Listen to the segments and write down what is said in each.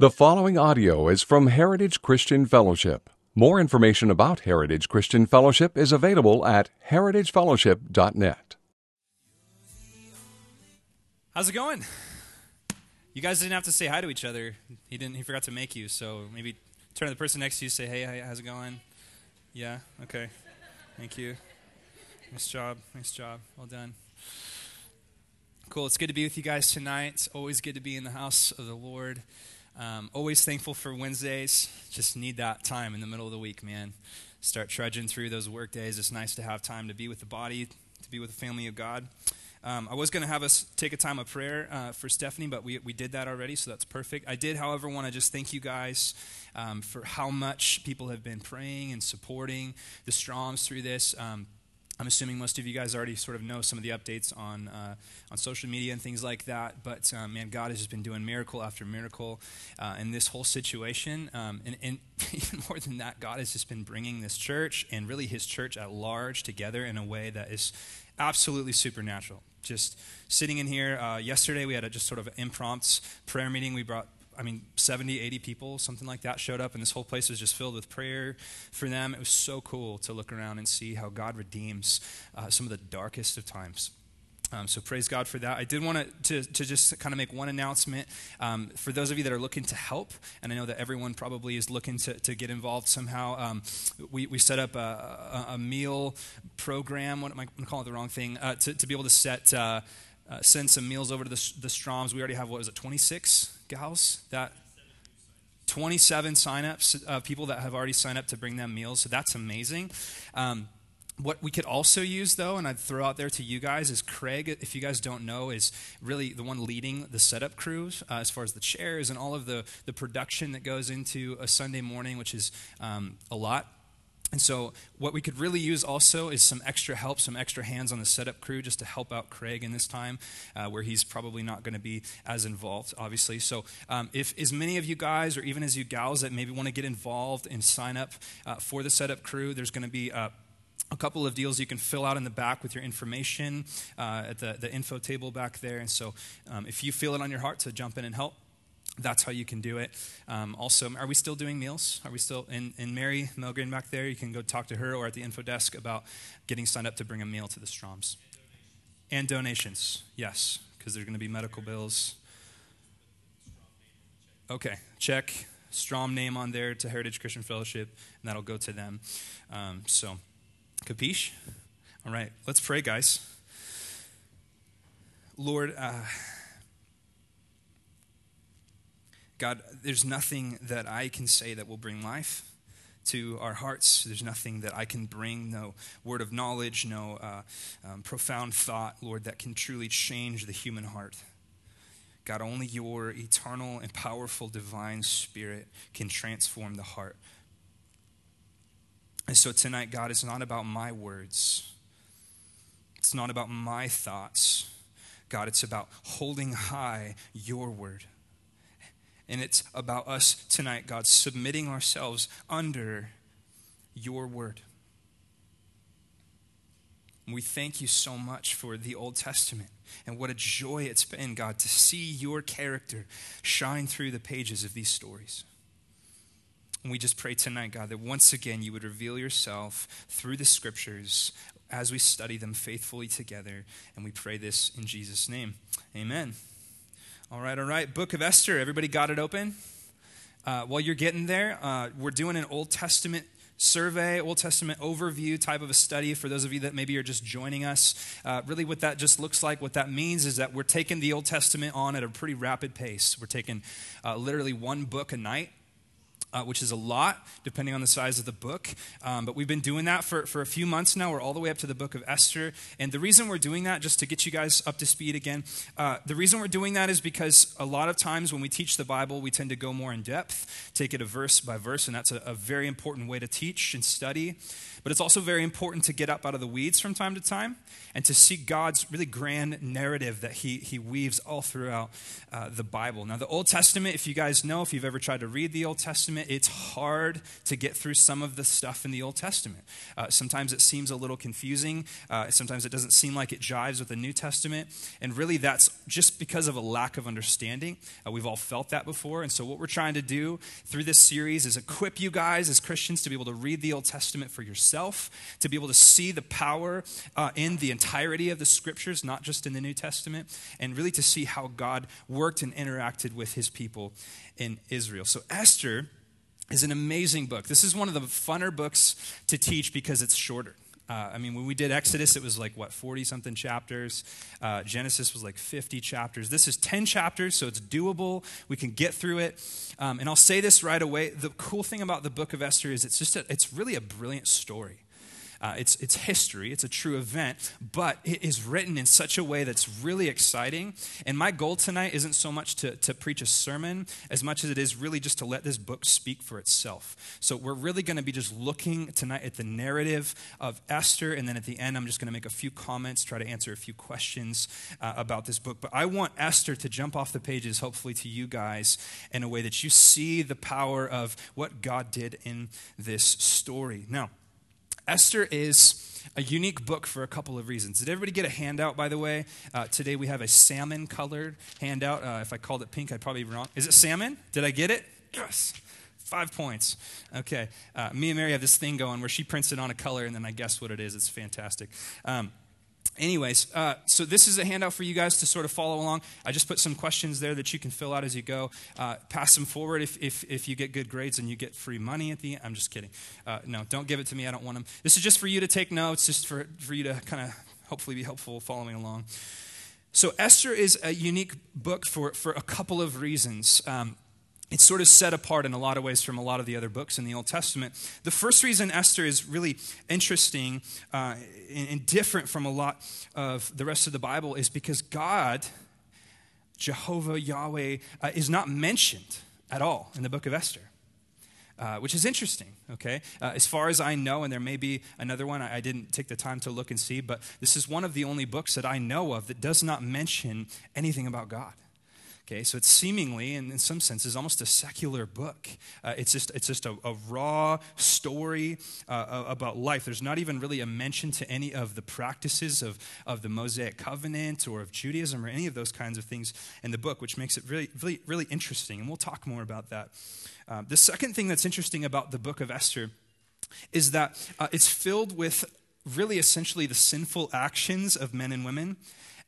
The following audio is from Heritage Christian Fellowship. More information about Heritage Christian Fellowship is available at heritagefellowship.net. How's it going? You guys didn't have to say hi to each other. He didn't. He forgot to make you. So maybe turn to the person next to you. Say, "Hey, how's it going?" Yeah. Okay. Thank you. Nice job. Nice job. Well done. Cool. It's good to be with you guys tonight. It's always good to be in the house of the Lord. Um, always thankful for Wednesdays. Just need that time in the middle of the week, man. Start trudging through those work days. It's nice to have time to be with the body, to be with the family of God. Um, I was going to have us take a time of prayer uh, for Stephanie, but we, we did that already, so that's perfect. I did, however, want to just thank you guys um, for how much people have been praying and supporting the Stroms through this. Um, I'm assuming most of you guys already sort of know some of the updates on uh, on social media and things like that. But um, man, God has just been doing miracle after miracle uh, in this whole situation. Um, and, and even more than that, God has just been bringing this church and really His church at large together in a way that is absolutely supernatural. Just sitting in here uh, yesterday, we had a just sort of impromptu prayer meeting. We brought I mean, 70, 80 people, something like that, showed up, and this whole place was just filled with prayer for them. It was so cool to look around and see how God redeems uh, some of the darkest of times. Um, so praise God for that. I did want to, to just kind of make one announcement um, for those of you that are looking to help, and I know that everyone probably is looking to, to get involved somehow. Um, we, we set up a, a, a, meal program. What am I going to call it the wrong thing? Uh, to, to be able to set uh, uh, send some meals over to the, the Stroms. We already have what is it, 26 gals that 27 signups of people that have already signed up to bring them meals. So that's amazing. Um, what we could also use, though, and I'd throw out there to you guys, is Craig, if you guys don't know, is really the one leading the setup crews uh, as far as the chairs and all of the, the production that goes into a Sunday morning, which is um, a lot. And so, what we could really use also is some extra help, some extra hands on the setup crew just to help out Craig in this time uh, where he's probably not going to be as involved, obviously. So, um, if as many of you guys or even as you gals that maybe want to get involved and sign up uh, for the setup crew, there's going to be uh, a couple of deals you can fill out in the back with your information uh, at the, the info table back there. And so, um, if you feel it on your heart to jump in and help, that's how you can do it. Um, also, are we still doing meals? Are we still in, in Mary Melgren back there? You can go talk to her or at the info desk about getting signed up to bring a meal to the Stroms. And donations, yes, because there's going to be medical bills. Okay, check Strom name on there to Heritage Christian Fellowship, and that'll go to them. Um, so, capiche? All right, let's pray, guys. Lord, uh, God, there's nothing that I can say that will bring life to our hearts. There's nothing that I can bring, no word of knowledge, no uh, um, profound thought, Lord, that can truly change the human heart. God, only your eternal and powerful divine spirit can transform the heart. And so tonight, God, it's not about my words, it's not about my thoughts. God, it's about holding high your word. And it's about us tonight, God, submitting ourselves under your word. We thank you so much for the Old Testament and what a joy it's been, God, to see your character shine through the pages of these stories. And we just pray tonight, God, that once again you would reveal yourself through the scriptures as we study them faithfully together. And we pray this in Jesus' name. Amen. All right, all right. Book of Esther. Everybody got it open? Uh, while you're getting there, uh, we're doing an Old Testament survey, Old Testament overview type of a study for those of you that maybe are just joining us. Uh, really, what that just looks like, what that means is that we're taking the Old Testament on at a pretty rapid pace. We're taking uh, literally one book a night uh, which is a lot depending on the size of the book. Um, but we've been doing that for, for a few months now. We're all the way up to the book of Esther. And the reason we're doing that, just to get you guys up to speed again, uh, the reason we're doing that is because a lot of times when we teach the Bible, we tend to go more in depth, take it a verse by verse, and that's a, a very important way to teach and study. But it's also very important to get up out of the weeds from time to time and to see God's really grand narrative that He, he weaves all throughout uh, the Bible. Now, the Old Testament, if you guys know, if you've ever tried to read the Old Testament, it's hard to get through some of the stuff in the Old Testament. Uh, sometimes it seems a little confusing. Uh, sometimes it doesn't seem like it jives with the New Testament. And really, that's just because of a lack of understanding. Uh, we've all felt that before. And so, what we're trying to do through this series is equip you guys as Christians to be able to read the Old Testament for yourself, to be able to see the power uh, in the entirety of the scriptures, not just in the New Testament, and really to see how God worked and interacted with his people in Israel. So, Esther is an amazing book. This is one of the funner books to teach because it's shorter. Uh, I mean, when we did Exodus, it was like, what, 40 something chapters. Uh, Genesis was like 50 chapters. This is 10 chapters, so it's doable. We can get through it. Um, and I'll say this right away. The cool thing about the book of Esther is it's just, a, it's really a brilliant story. Uh, it's, it's history, it's a true event, but it is written in such a way that's really exciting. And my goal tonight isn't so much to, to preach a sermon as much as it is really just to let this book speak for itself. So we're really going to be just looking tonight at the narrative of Esther, and then at the end, I'm just going to make a few comments, try to answer a few questions uh, about this book. But I want Esther to jump off the pages, hopefully, to you guys in a way that you see the power of what God did in this story. Now, Esther is a unique book for a couple of reasons. Did everybody get a handout, by the way? Uh, today we have a salmon colored handout. Uh, if I called it pink, I'd probably be wrong. Is it salmon? Did I get it? Yes. Five points. Okay. Uh, me and Mary have this thing going where she prints it on a color and then I guess what it is. It's fantastic. Um, anyways, uh, so this is a handout for you guys to sort of follow along. I just put some questions there that you can fill out as you go. Uh, pass them forward if, if, if you get good grades and you get free money at the end. I'm just kidding. Uh, no, don't give it to me. I don't want them. This is just for you to take notes, just for, for you to kind of hopefully be helpful following along. So, Esther is a unique book for, for a couple of reasons. Um, it's sort of set apart in a lot of ways from a lot of the other books in the Old Testament. The first reason Esther is really interesting uh, and, and different from a lot of the rest of the Bible is because God, Jehovah, Yahweh, uh, is not mentioned at all in the book of Esther. Uh, which is interesting, okay? Uh, as far as I know, and there may be another one, I, I, didn't take the time to look and see, but this is one of the only books that I know of that does not mention anything about God. Okay, so it's seemingly, and in some senses, almost a secular book. Uh, it's just, it's just a, a raw story uh, about life. There's not even really a mention to any of the practices of, of the Mosaic covenant or of Judaism or any of those kinds of things in the book, which makes it really, really, really interesting. And we'll talk more about that. Uh, the second thing that's interesting about the book of Esther is that uh, it's filled with really essentially the sinful actions of men and women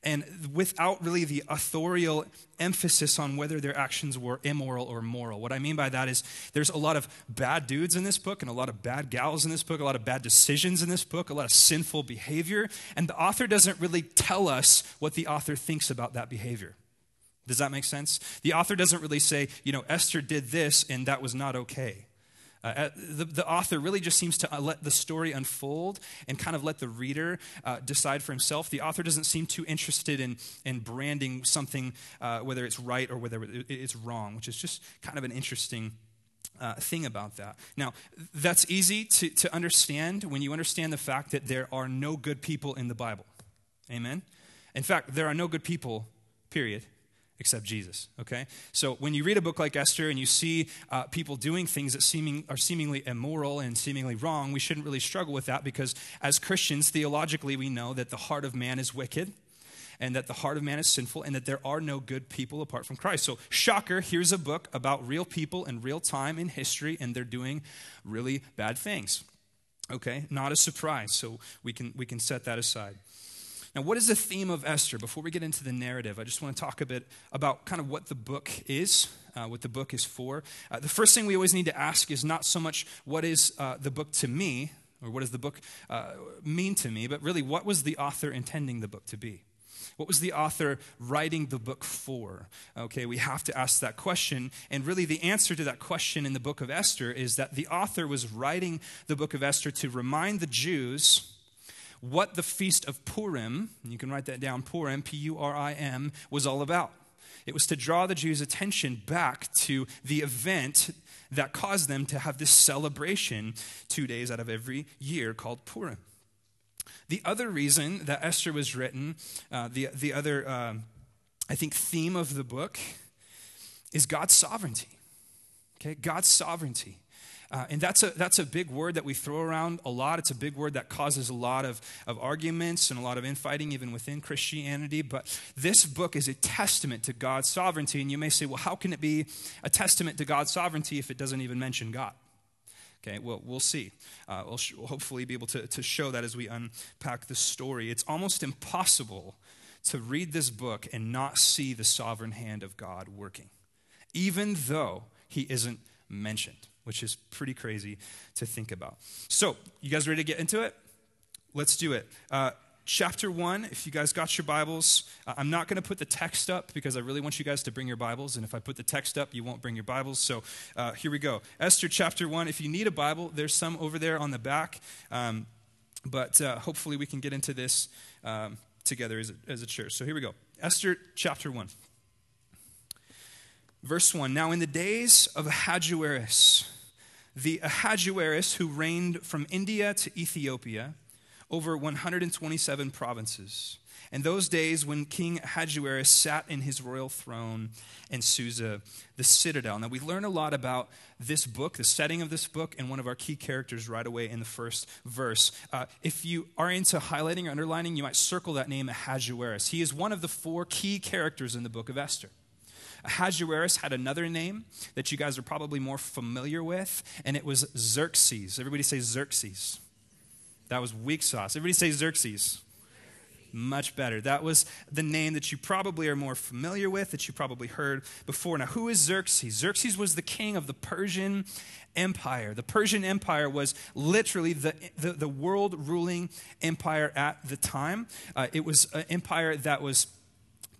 and without really the authorial emphasis on whether their actions were immoral or moral. What I mean by that is there's a lot of bad dudes in this book and a lot of bad gals in this book, a lot of bad decisions in this book, a lot of sinful behavior, and the author doesn't really tell us what the author thinks about that behavior. Does that make sense? The author doesn't really say, you know, Esther did this and that was not okay. Uh, uh, the, the, author really just seems to uh, let the story unfold and kind of let the reader uh, decide for himself. The author doesn't seem too interested in, in branding something, uh, whether it's right or whether it's wrong, which is just kind of an interesting uh, thing about that. Now, that's easy to, to understand when you understand the fact that there are no good people in the Bible. Amen? In fact, there are no good people, period except Jesus. Okay? So when you read a book like Esther and you see uh, people doing things that seeming, are seemingly immoral and seemingly wrong, we shouldn't really struggle with that because as Christians, theologically, we know that the heart of man is wicked and that the heart of man is sinful and that there are no good people apart from Christ. So, shocker, here's a book about real people in real time in history and they're doing really bad things. Okay? Not a surprise. So, we can, we can set that aside. Now, what is the theme of Esther? Before we get into the narrative, I just want to talk a bit about kind of what the book is, uh, what the book is for. Uh, the first thing we always need to ask is not so much what is uh, the book to me, or what does the book uh, mean to me, but really what was the author intending the book to be? What was the author writing the book for? Okay, we have to ask that question. And really, the answer to that question in the book of Esther is that the author was writing the book of Esther to remind the Jews what the Feast of Purim, you can write that down, Purim, P U R I M, was all about. It was to draw the Jews' attention back to the event that caused them to have this celebration two days out of every year called Purim. The other reason that Esther was written, uh, the, the other, uh, I think, theme of the book is God's sovereignty. Okay, God's sovereignty. Uh, and that's a, that's a big word that we throw around a lot. It's a big word that causes a lot of, of arguments and a lot of infighting, even within Christianity. But this book is a testament to God's sovereignty. And you may say, well, how can it be a testament to God's sovereignty if it doesn't even mention God? Okay, well, we'll see. Uh, we'll, sh- we'll hopefully be able to, to show that as we unpack the story. It's almost impossible to read this book and not see the sovereign hand of God working, even though he isn't mentioned which is pretty crazy to think about. So, you guys ready to get into it? Let's do it. Uh, chapter 1, if you guys got your Bibles, uh, I'm not going to put the text up because I really want you guys to bring your Bibles. And if I put the text up, you won't bring your Bibles. So uh, here we go. Esther chapter 1. If you need a Bible, there's some over there on the back. Um, but uh, hopefully we can get into this um, together as a, as a church. So here we go. Esther chapter 1. Verse 1 Now, in the days of Ahasuerus, the Ahasuerus who reigned from India to Ethiopia over 127 provinces, and those days when King Ahasuerus sat in his royal throne in Susa, the citadel. Now, we learn a lot about this book, the setting of this book, and one of our key characters right away in the first verse. Uh, if you are into highlighting or underlining, you might circle that name Ahasuerus. He is one of the four key characters in the book of Esther. Ahasuerus had another name that you guys are probably more familiar with, and it was Xerxes. Everybody say Xerxes. That was weak sauce. Everybody say Xerxes. Much better. That was the name that you probably are more familiar with, that you probably heard before. Now, who is Xerxes? Xerxes was the king of the Persian Empire. The Persian Empire was literally the, the, the world ruling empire at the time. Uh, it was an empire that was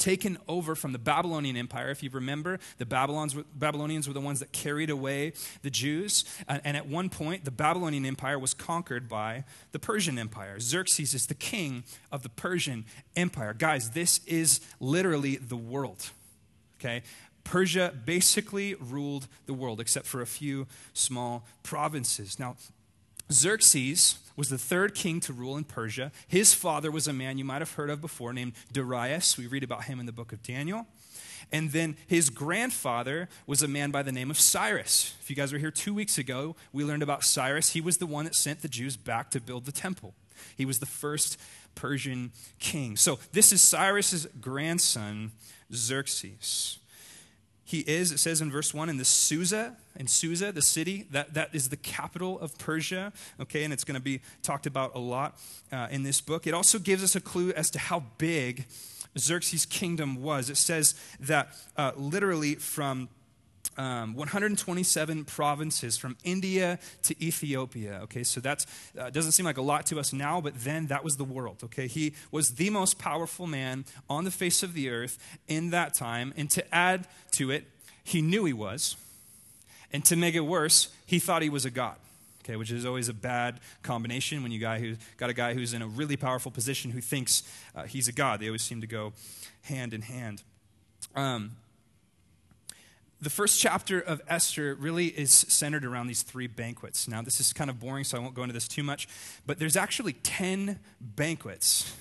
taken over from the Babylonian Empire. If you remember, the Babylonians were the ones that carried away the Jews. And, and at one point, the Babylonian Empire was conquered by the Persian Empire. Xerxes is the king of the Persian Empire. Guys, this is literally the world. Okay? Persia basically ruled the world, except for a few small provinces. Now, Xerxes was the third king to rule in Persia. His father was a man you might have heard of before named Darius. We read about him in the book of Daniel. And then his grandfather was a man by the name of Cyrus. If you guys were here two weeks ago, we learned about Cyrus. He was the one that sent the Jews back to build the temple. He was the first Persian king. So this is Cyrus's grandson, Xerxes. He is, it says in verse 1, in the Susa, in Susa, the city, that, that is the capital of Persia, okay, and it's going to be talked about a lot uh, in this book. It also gives us a clue as to how big Xerxes' kingdom was. It says that uh, literally from um, 127 provinces from India to Ethiopia. Okay, so that uh, doesn't seem like a lot to us now, but then that was the world. Okay, he was the most powerful man on the face of the earth in that time. And to add to it, he knew he was. And to make it worse, he thought he was a god. Okay, which is always a bad combination when you guy who got a guy who's in a really powerful position who thinks uh, he's a god. They always seem to go hand in hand. Um, the first chapter of Esther really is centered around these three banquets. Now, this is kind of boring, so I won't go into this too much, but there's actually 10 banquets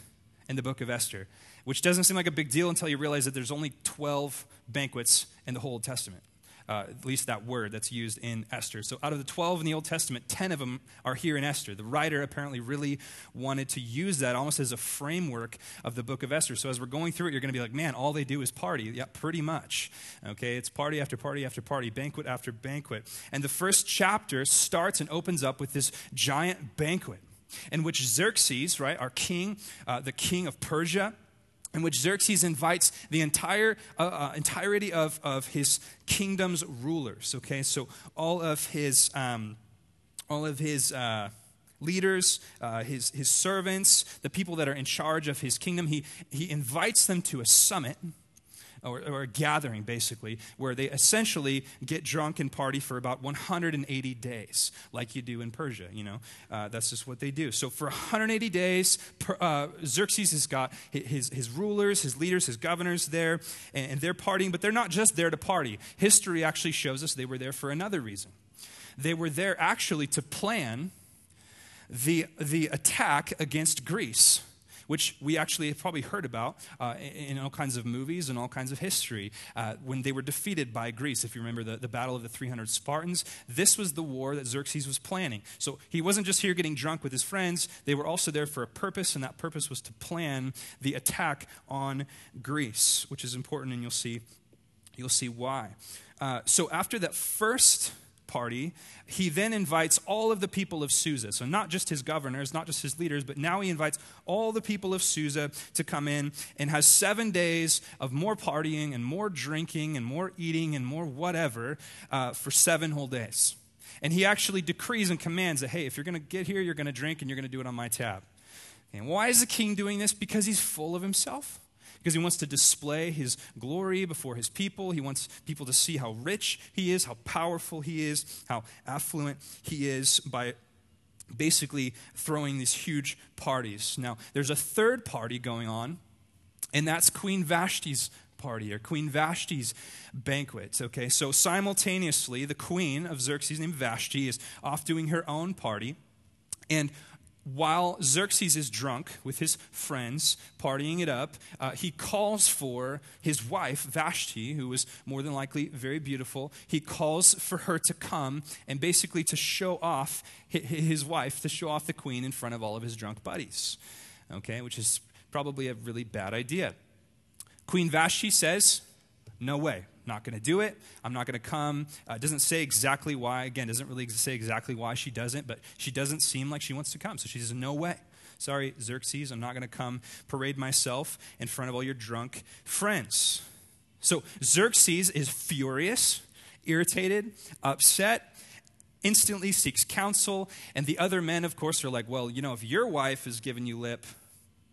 in the book of Esther, which doesn't seem like a big deal until you realize that there's only 12 banquets in the whole Old Testament uh, at least that word that's used in Esther. So out of the 12 in the Old Testament, 10 of them are here in Esther. The writer apparently really wanted to use that almost as a framework of the book of Esther. So as we're going through it, you're going to be like, man, all they do is party. Yeah, pretty much. Okay, it's party after party after party, banquet after banquet. And the first chapter starts and opens up with this giant banquet in which Xerxes, right, our king, uh, the king of Persia, in which Xerxes invites the entire uh, uh, entirety of, of his kingdom's rulers. Okay, so all of his um, all of his uh, leaders, uh, his his servants, the people that are in charge of his kingdom. He he invites them to a summit or, or, a gathering basically, where they essentially get drunk and party for about 180 days, like you do in Persia. You know, uh, that's just what they do. So for 180 days, uh, Xerxes has got his, his rulers, his leaders, his governors there, and, and they're partying, but they're not just there to party. History actually shows us they were there for another reason. They were there actually to plan the, the attack against Greece which we actually have probably heard about uh, in, all kinds of movies and all kinds of history. Uh, when they were defeated by Greece, if you remember the, the Battle of the 300 Spartans, this was the war that Xerxes was planning. So he wasn't just here getting drunk with his friends, they were also there for a purpose, and that purpose was to plan the attack on Greece, which is important, and you'll see, you'll see why. Uh, so after that first party, he then invites all of the people of Susa. So, not just his governors, not just his leaders, but now he invites all the people of Susa to come in and has seven days of more partying and more drinking and more eating and more whatever uh, for seven whole days. And he actually decrees and commands that, hey, if you're going to get here, you're going to drink and you're going to do it on my tab. And why is the king doing this? Because he's full of himself because he wants to display his glory before his people. He wants people to see how rich he is, how powerful he is, how affluent he is by basically throwing these huge parties. Now, there's a third party going on, and that's Queen Vashti's party or Queen Vashti's banquet. Okay, so simultaneously, the queen of Xerxes named Vashti is off doing her own party. And while Xerxes is drunk with his friends, partying it up, uh, he calls for his wife, Vashti, who was more than likely very beautiful. He calls for her to come and basically to show off his wife, to show off the queen in front of all of his drunk buddies, okay, which is probably a really bad idea. Queen Vashti says, No way not going to do it. I'm not going to come. Uh, doesn't say exactly why. Again, doesn't really say exactly why she doesn't, but she doesn't seem like she wants to come. So she says, No way. Sorry, Xerxes, I'm not going to come parade myself in front of all your drunk friends. So Xerxes is furious, irritated, upset, instantly seeks counsel. And the other men, of course, are like, Well, you know, if your wife is giving you lip,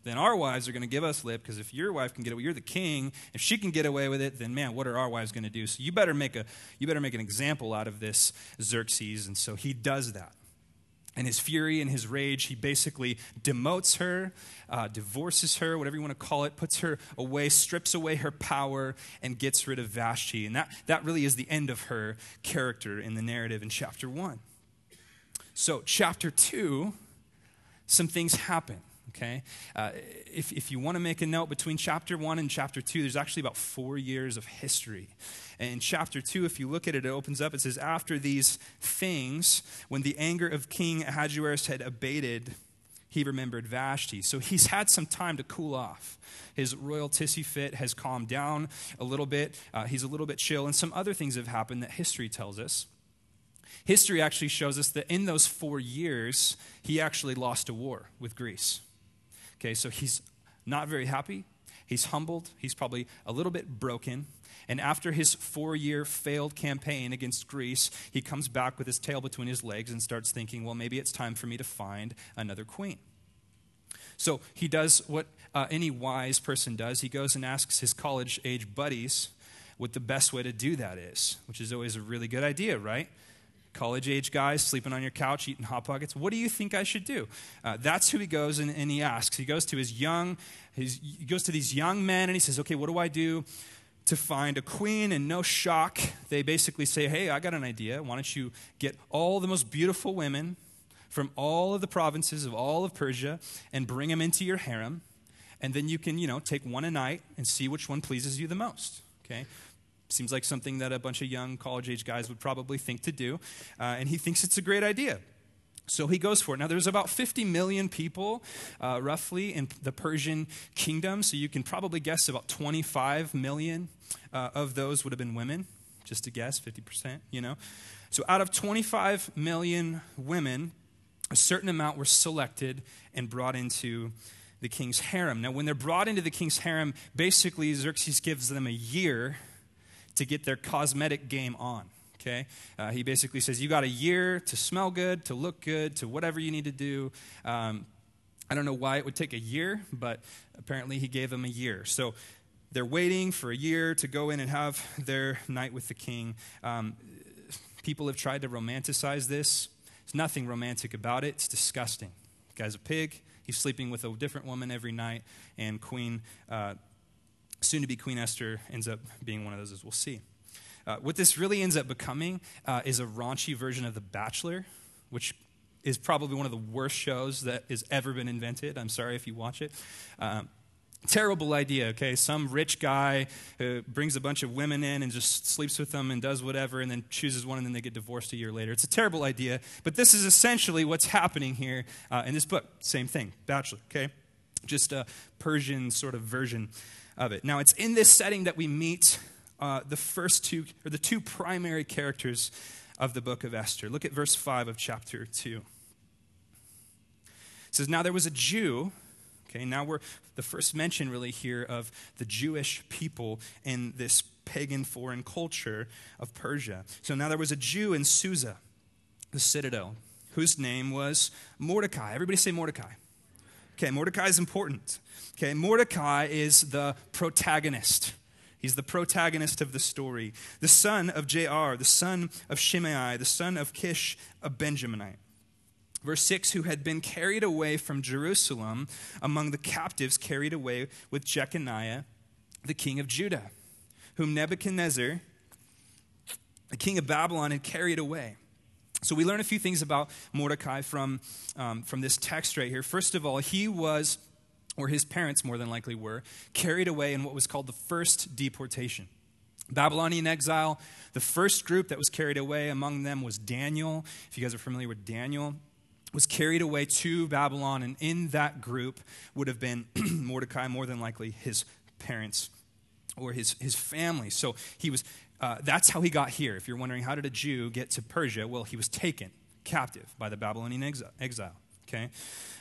then our wives are going to give us lip because if your wife can get away, you're the king. If she can get away with it, then man, what are our wives going to do? So you better make a you better make an example out of this Xerxes, and so he does that. And his fury and his rage, he basically demotes her, uh, divorces her, whatever you want to call it, puts her away, strips away her power, and gets rid of Vashti. And that, that really is the end of her character in the narrative in chapter 1. So, chapter 2, some things happen okay? Uh, if, if you want to make a note, between chapter 1 and chapter 2, there's actually about four years of history. And in chapter 2, if you look at it, it opens up, it says, After these things, when the anger of King Ahasuerus had abated, he remembered Vashti. So he's had some time to cool off. His royal tissy fit has calmed down a little bit. Uh, he's a little bit chill, and some other things have happened that history tells us. History actually shows us that in those four years, he actually lost a war with Greece. Okay, so he's not very happy. He's humbled. He's probably a little bit broken. And after his four year failed campaign against Greece, he comes back with his tail between his legs and starts thinking, well, maybe it's time for me to find another queen. So he does what uh, any wise person does. He goes and asks his college age buddies what the best way to do that is, which is always a really good idea, right? College age guys sleeping on your couch eating hot pockets what do you think i should do? Uh, that's who he goes and, and, he asks. He goes to his young his, he goes to these young men and he says okay what do i do to find a queen? And no shock they basically say hey i got an idea. Why don't you get all the most beautiful women from all of the provinces of all of persia and bring them into your harem and then you can you know take one a night and see which one pleases you the most. Okay Seems like something that a bunch of young college age guys would probably think to do. Uh, and he thinks it's a great idea. So he goes for it. Now, there's about 50 million people, uh, roughly, in the Persian kingdom. So you can probably guess about 25 million uh, of those would have been women. Just to guess, 50%, you know. So out of 25 million women, a certain amount were selected and brought into the king's harem. Now, when they're brought into the king's harem, basically Xerxes gives them a year to get their cosmetic game on. Okay? Uh, he basically says, You got a year to smell good, to look good, to whatever you need to do. Um, I don't know why it would take a year, but apparently he gave them a year. So they're waiting for a year to go in and have their night with the king. Um, people have tried to romanticize this. There's nothing romantic about it, it's disgusting. The guy's a pig. He's sleeping with a different woman every night, and Queen uh, soon to be Queen Esther ends up being one of those, as we'll see. Uh, what this really ends up becoming uh, is a raunchy version of The Bachelor, which is probably one of the worst shows that has ever been invented. I'm sorry if you watch it. Um, terrible idea, okay? Some rich guy who brings a bunch of women in and just sleeps with them and does whatever and then chooses one and then they get divorced a year later. It's a terrible idea, but this is essentially what's happening here uh, in this book. Same thing, Bachelor, okay? Just a Persian sort of version of it. Now, it's in this setting that we meet uh, the first two, or the two primary characters of the book of Esther. Look at verse 5 of chapter 2. It says, Now there was a Jew Okay, now we're the first mention really here of the Jewish people in this pagan foreign culture of Persia. So now there was a Jew in Susa, the citadel, whose name was Mordecai. Everybody say Mordecai. Okay, Mordecai is important. Okay, Mordecai is the protagonist. He's the protagonist of the story. The son of Jair, the son of Shimei, the son of Kish, a Benjaminite. Verse 6 Who had been carried away from Jerusalem among the captives carried away with Jeconiah, the king of Judah, whom Nebuchadnezzar, the king of Babylon, had carried away. So we learn a few things about Mordecai from, um, from this text right here. First of all, he was, or his parents more than likely were, carried away in what was called the first deportation. Babylonian exile, the first group that was carried away among them was Daniel. If you guys are familiar with Daniel, was carried away to Babylon, and in that group would have been Mordecai, more than likely his parents or his, his family. So he was, uh, that's how he got here. If you're wondering, how did a Jew get to Persia? Well, he was taken captive by the Babylonian exile. okay?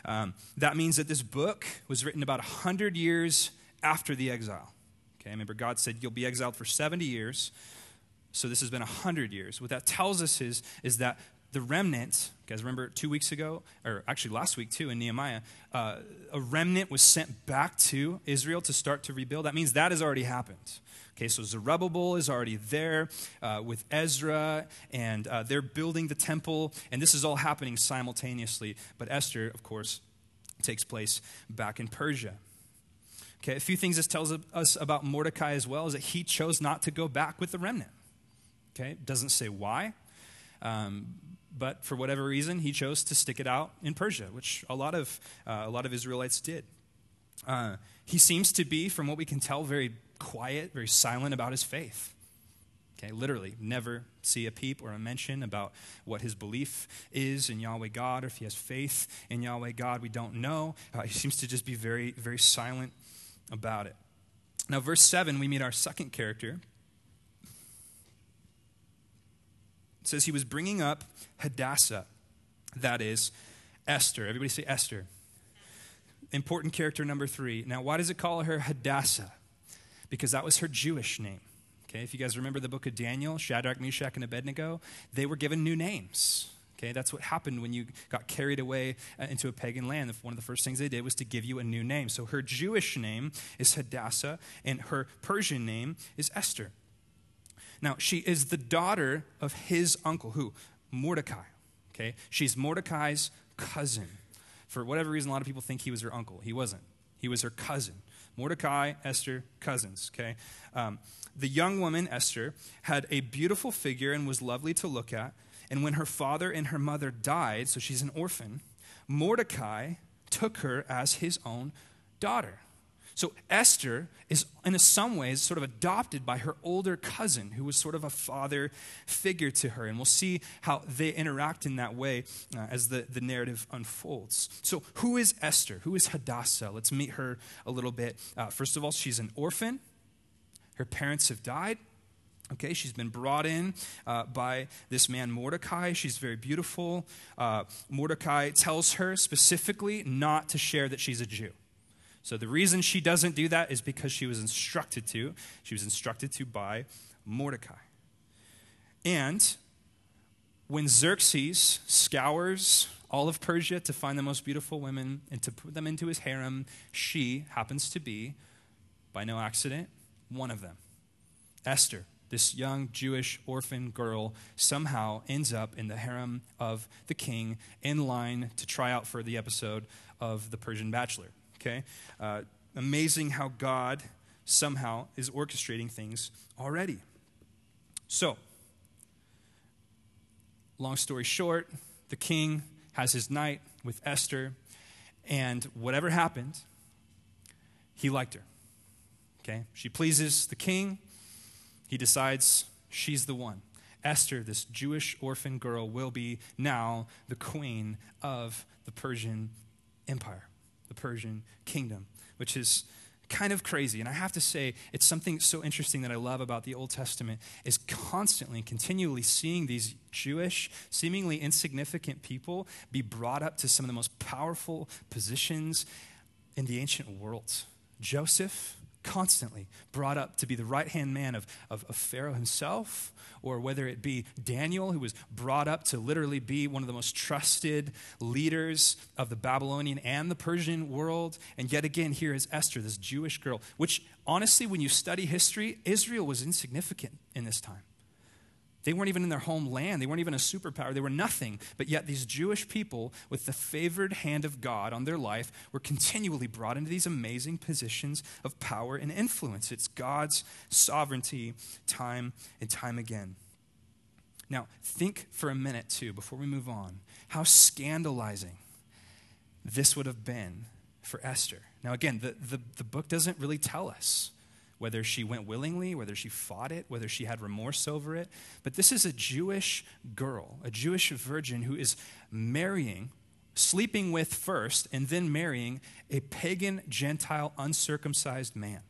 Um, that means that this book was written about 100 years after the exile. Okay, remember, God said, You'll be exiled for 70 years. So this has been 100 years. What that tells us is, is that the remnant, guys remember two weeks ago, or actually last week too in Nehemiah, uh, a remnant was sent back to Israel to start to rebuild. That means that has already happened. Okay, so Zerubbabel is already there uh, with Ezra, and uh, they're building the temple, and this is all happening simultaneously. But Esther, of course, takes place back in Persia. Okay, a few things this tells us about Mordecai as well is that he chose not to go back with the remnant. Okay, doesn't say why. Um, but for whatever reason, he chose to stick it out in Persia, which a lot of, uh, a lot of Israelites did. Uh, he seems to be, from what we can tell, very quiet, very silent about his faith. Okay, literally, never see a peep or a mention about what his belief is in Yahweh God, or if he has faith in Yahweh God, we don't know. Uh, he seems to just be very, very silent about it. Now, verse 7, we meet our second character, It says he was bringing up Hadassah, that is Esther. Everybody say Esther. Important character number three. Now, why does it call her Hadassah? Because that was her Jewish name. Okay, if you guys remember the book of Daniel, Shadrach, Meshach, and Abednego, they were given new names. Okay, that's what happened when you got carried away uh, into a pagan land. One of the first things they did was to give you a new name. So her Jewish name is Hadassah, and her Persian name is Esther. Now, she is the daughter of his uncle, who? Mordecai. Okay? She's Mordecai's cousin. For whatever reason, a lot of people think he was her uncle. He wasn't. He was her cousin. Mordecai, Esther, cousins. Okay? Um, the young woman, Esther, had a beautiful figure and was lovely to look at. And when her father and her mother died, so she's an orphan, Mordecai took her as his own daughter. So Esther is, in some ways, sort of adopted by her older cousin, who was sort of a father figure to her. And we'll see how they interact in that way uh, as the, the narrative unfolds. So, who is Esther? Who is Hadassah? Let's meet her a little bit. Uh, first of all, she's an orphan, her parents have died. Okay, she's been brought in uh, by this man Mordecai. She's very beautiful. Uh, Mordecai tells her specifically not to share that she's a Jew. So the reason she doesn't do that is because she was instructed to. She was instructed to by Mordecai. And when Xerxes scours all of Persia to find the most beautiful women and to put them into his harem, she happens to be, by no accident, one of them. Esther, this young Jewish orphan girl, somehow ends up in the harem of the king in line to try out for the episode of The Persian Bachelor okay? Uh, amazing how God somehow is orchestrating things already. So, long story short, the king has his night with Esther, and whatever happened, he liked her. Okay? She pleases the king. He decides she's the one. Esther, this Jewish orphan girl, will be now the queen of the Persian Empire, the Persian kingdom, which is kind of crazy. And I have to say, it's something so interesting that I love about the Old Testament is constantly, continually seeing these Jewish, seemingly insignificant people be brought up to some of the most powerful positions in the ancient world. Joseph, constantly brought up to be the right hand man of, of, of, Pharaoh himself, or whether it be Daniel, who was brought up to literally be one of the most trusted leaders of the Babylonian and the Persian world. And yet again, here is Esther, this Jewish girl, which honestly, when you study history, Israel was insignificant in this time. They weren't even in their homeland. They weren't even a superpower. They were nothing. But yet, these Jewish people, with the favored hand of God on their life, were continually brought into these amazing positions of power and influence. It's God's sovereignty time and time again. Now, think for a minute, too, before we move on, how scandalizing this would have been for Esther. Now, again, the, the, the book doesn't really tell us whether she went willingly, whether she fought it, whether she had remorse over it. But this is a Jewish girl, a Jewish virgin who is marrying, sleeping with first, and then marrying a pagan, Gentile, uncircumcised man.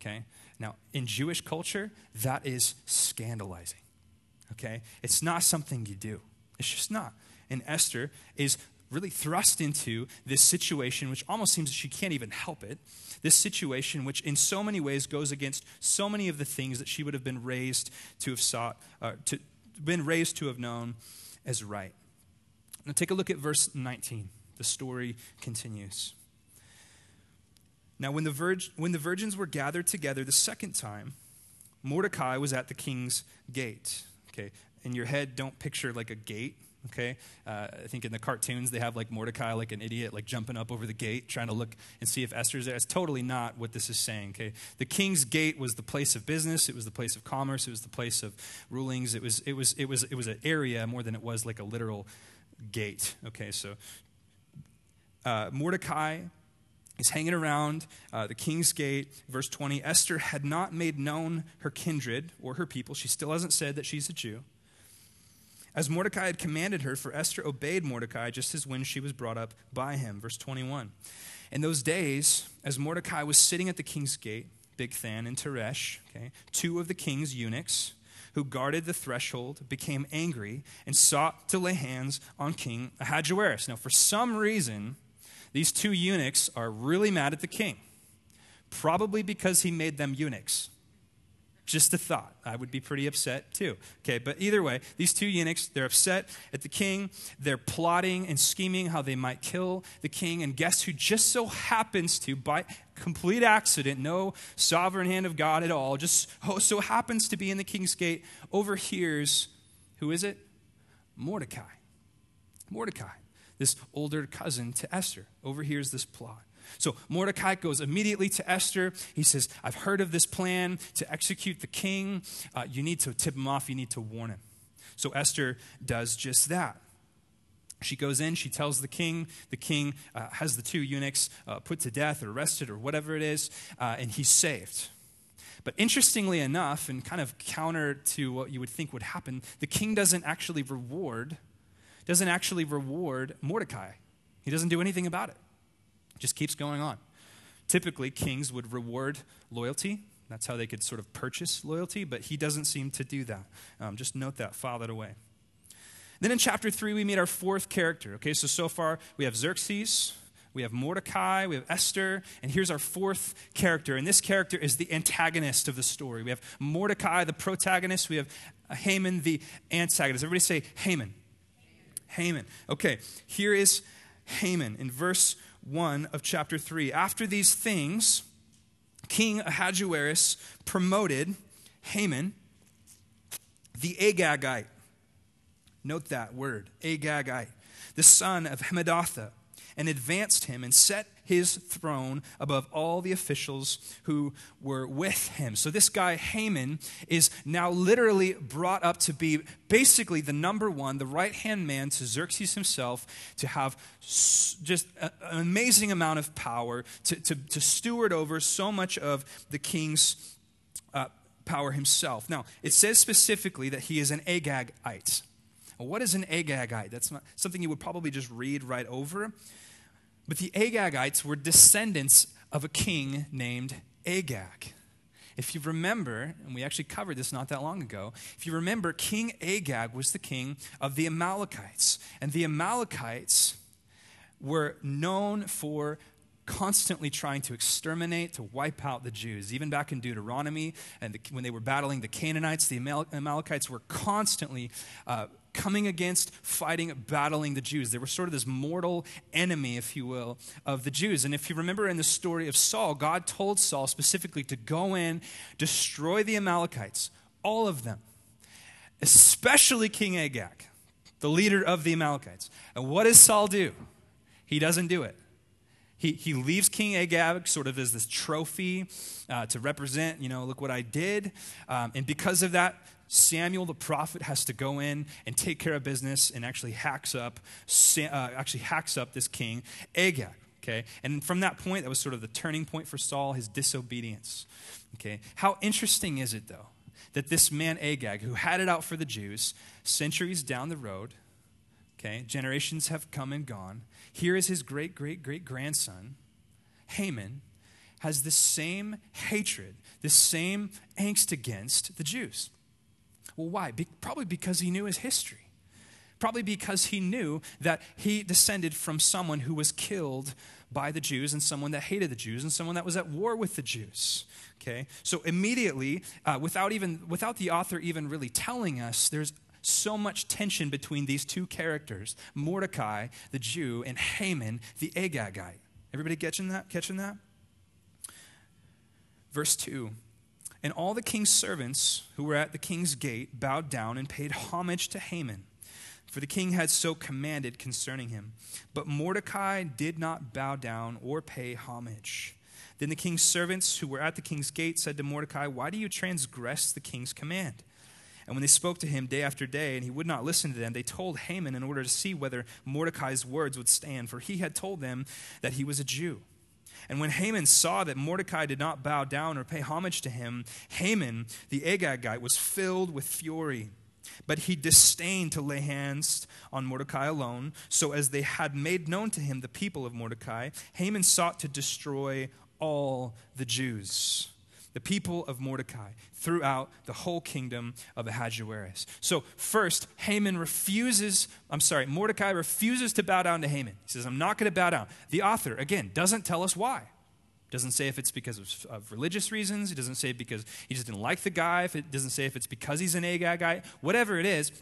Okay? Now, in Jewish culture, that is scandalizing. Okay? It's not something you do. It's just not. And Esther is really thrust into this situation, which almost seems that she can't even help it. This situation, which in so many ways goes against so many of the things that she would have been raised to have sought, uh, to been raised to have known as right. Now take a look at verse 19. The story continues. Now, when the, virg- when the virgins were gathered together the second time, Mordecai was at the king's gate. Okay, in your head, don't picture like a gate okay? Uh, i think in the cartoons they have like mordecai like an idiot like jumping up over the gate trying to look and see if esther's there. It's totally not what this is saying okay? The king's gate was the place of business. It was the place of commerce. It was the place of rulings. It was it was it was it was an area more than it was like a literal gate okay? So uh, mordecai is hanging around uh, the king's gate. Verse 20 Esther had not made known her kindred or her people. She still hasn't said that she's a Jew as Mordecai had commanded her, for Esther obeyed Mordecai just as when she was brought up by him. Verse 21. In those days, as Mordecai was sitting at the king's gate, Bigthan and Teresh, okay, two of the king's eunuchs who guarded the threshold, became angry and sought to lay hands on King Ahasuerus. Now, for some reason, these two eunuchs are really mad at the king, probably because he made them eunuchs. Just a thought. I would be pretty upset too. Okay, but either way, these two eunuchs, they're upset at the king. They're plotting and scheming how they might kill the king. And guess who just so happens to, by complete accident, no sovereign hand of God at all, just so happens to be in the king's gate, overhears who is it? Mordecai. Mordecai, this older cousin to Esther, overhears this plot. So Mordecai goes immediately to Esther. He says, I've heard of this plan to execute the king. Uh, you need to tip him off, you need to warn him. So Esther does just that. She goes in, she tells the king. The king uh, has the two eunuchs uh, put to death or arrested or whatever it is, uh, and he's saved. But interestingly enough, and kind of counter to what you would think would happen, the king doesn't actually reward, doesn't actually reward Mordecai. He doesn't do anything about it just keeps going on. Typically, kings would reward loyalty. That's how they could sort of purchase loyalty, but he doesn't seem to do that. Um, just note that, file that away. Then in chapter 3, we meet our fourth character. Okay, so so far we have Xerxes, we have Mordecai, we have Esther, and here's our fourth character. And this character is the antagonist of the story. We have Mordecai, the protagonist, we have Haman, the antagonist. Everybody say Haman. Haman. Okay, here is Haman in verse 1 of chapter 3. After these things, King Ahasuerus promoted Haman, the Agagite. Note that word, Agagite, the son of Hammedatha, and advanced him and set his throne above all the officials who were with him. So this guy, Haman, is now literally brought up to be basically the number one, the right hand man to Xerxes himself, to have just an amazing amount of power, to, to, to steward over so much of the king's uh, power himself. Now, it says specifically that he is an Agagite. What is an Agagite? That's not something you would probably just read right over. But the Agagites were descendants of a king named Agag. If you remember, and we actually covered this not that long ago, if you remember, King Agag was the king of the Amalekites. And the Amalekites were known for constantly trying to exterminate, to wipe out the Jews. Even back in Deuteronomy, and the, when they were battling the Canaanites, the Amal- Amalekites were constantly uh, coming against, fighting, battling the Jews. They were sort of this mortal enemy, if you will, of the Jews. And if you remember in the story of Saul, God told Saul specifically to go in, destroy the Amalekites, all of them, especially King Agag, the leader of the Amalekites. And what does Saul do? He doesn't do it. He, he leaves King Agag sort of as this trophy uh, to represent, you know, look what I did. Um, and because of that, Samuel the prophet has to go in and take care of business and actually hacks up, uh, actually hacks up this king Agag. Okay, and from that point, that was sort of the turning point for Saul, his disobedience. Okay, how interesting is it though that this man Agag, who had it out for the Jews, centuries down the road, okay, generations have come and gone. Here is his great great great grandson, Haman, has the same hatred, the same angst against the Jews. Well, why? Be- probably because he knew his history. Probably because he knew that he descended from someone who was killed by the Jews and someone that hated the Jews and someone that was at war with the Jews. Okay? So immediately, uh, without, even, without the author even really telling us, there's so much tension between these two characters Mordecai, the Jew, and Haman, the Agagite. Everybody catching that? Catching that? Verse 2 and all the king's servants who were at the king's gate bowed down and paid homage to Haman, for the king had so commanded concerning him. But Mordecai did not bow down or pay homage. Then the king's servants who were at the king's gate said to Mordecai, Why do you transgress the king's command? And when they spoke to him day after day, and he would not listen to them, they told Haman in order to see whether Mordecai's words would stand, for he had told them that he was a Jew. And when Haman saw that Mordecai did not bow down or pay homage to him, Haman, the Agagite, was filled with fury. But he disdained to lay hands on Mordecai alone. So, as they had made known to him the people of Mordecai, Haman sought to destroy all the Jews the people of Mordecai throughout the whole kingdom of Ahasuerus. So, first, Haman refuses, I'm sorry, Mordecai refuses to bow down to Haman. He says, I'm not going to bow down. The author, again, doesn't tell us why. Doesn't say if it's because of, of, religious reasons. He doesn't say because he just didn't like the guy. If it doesn't say if it's because he's an Agagite. Whatever it is,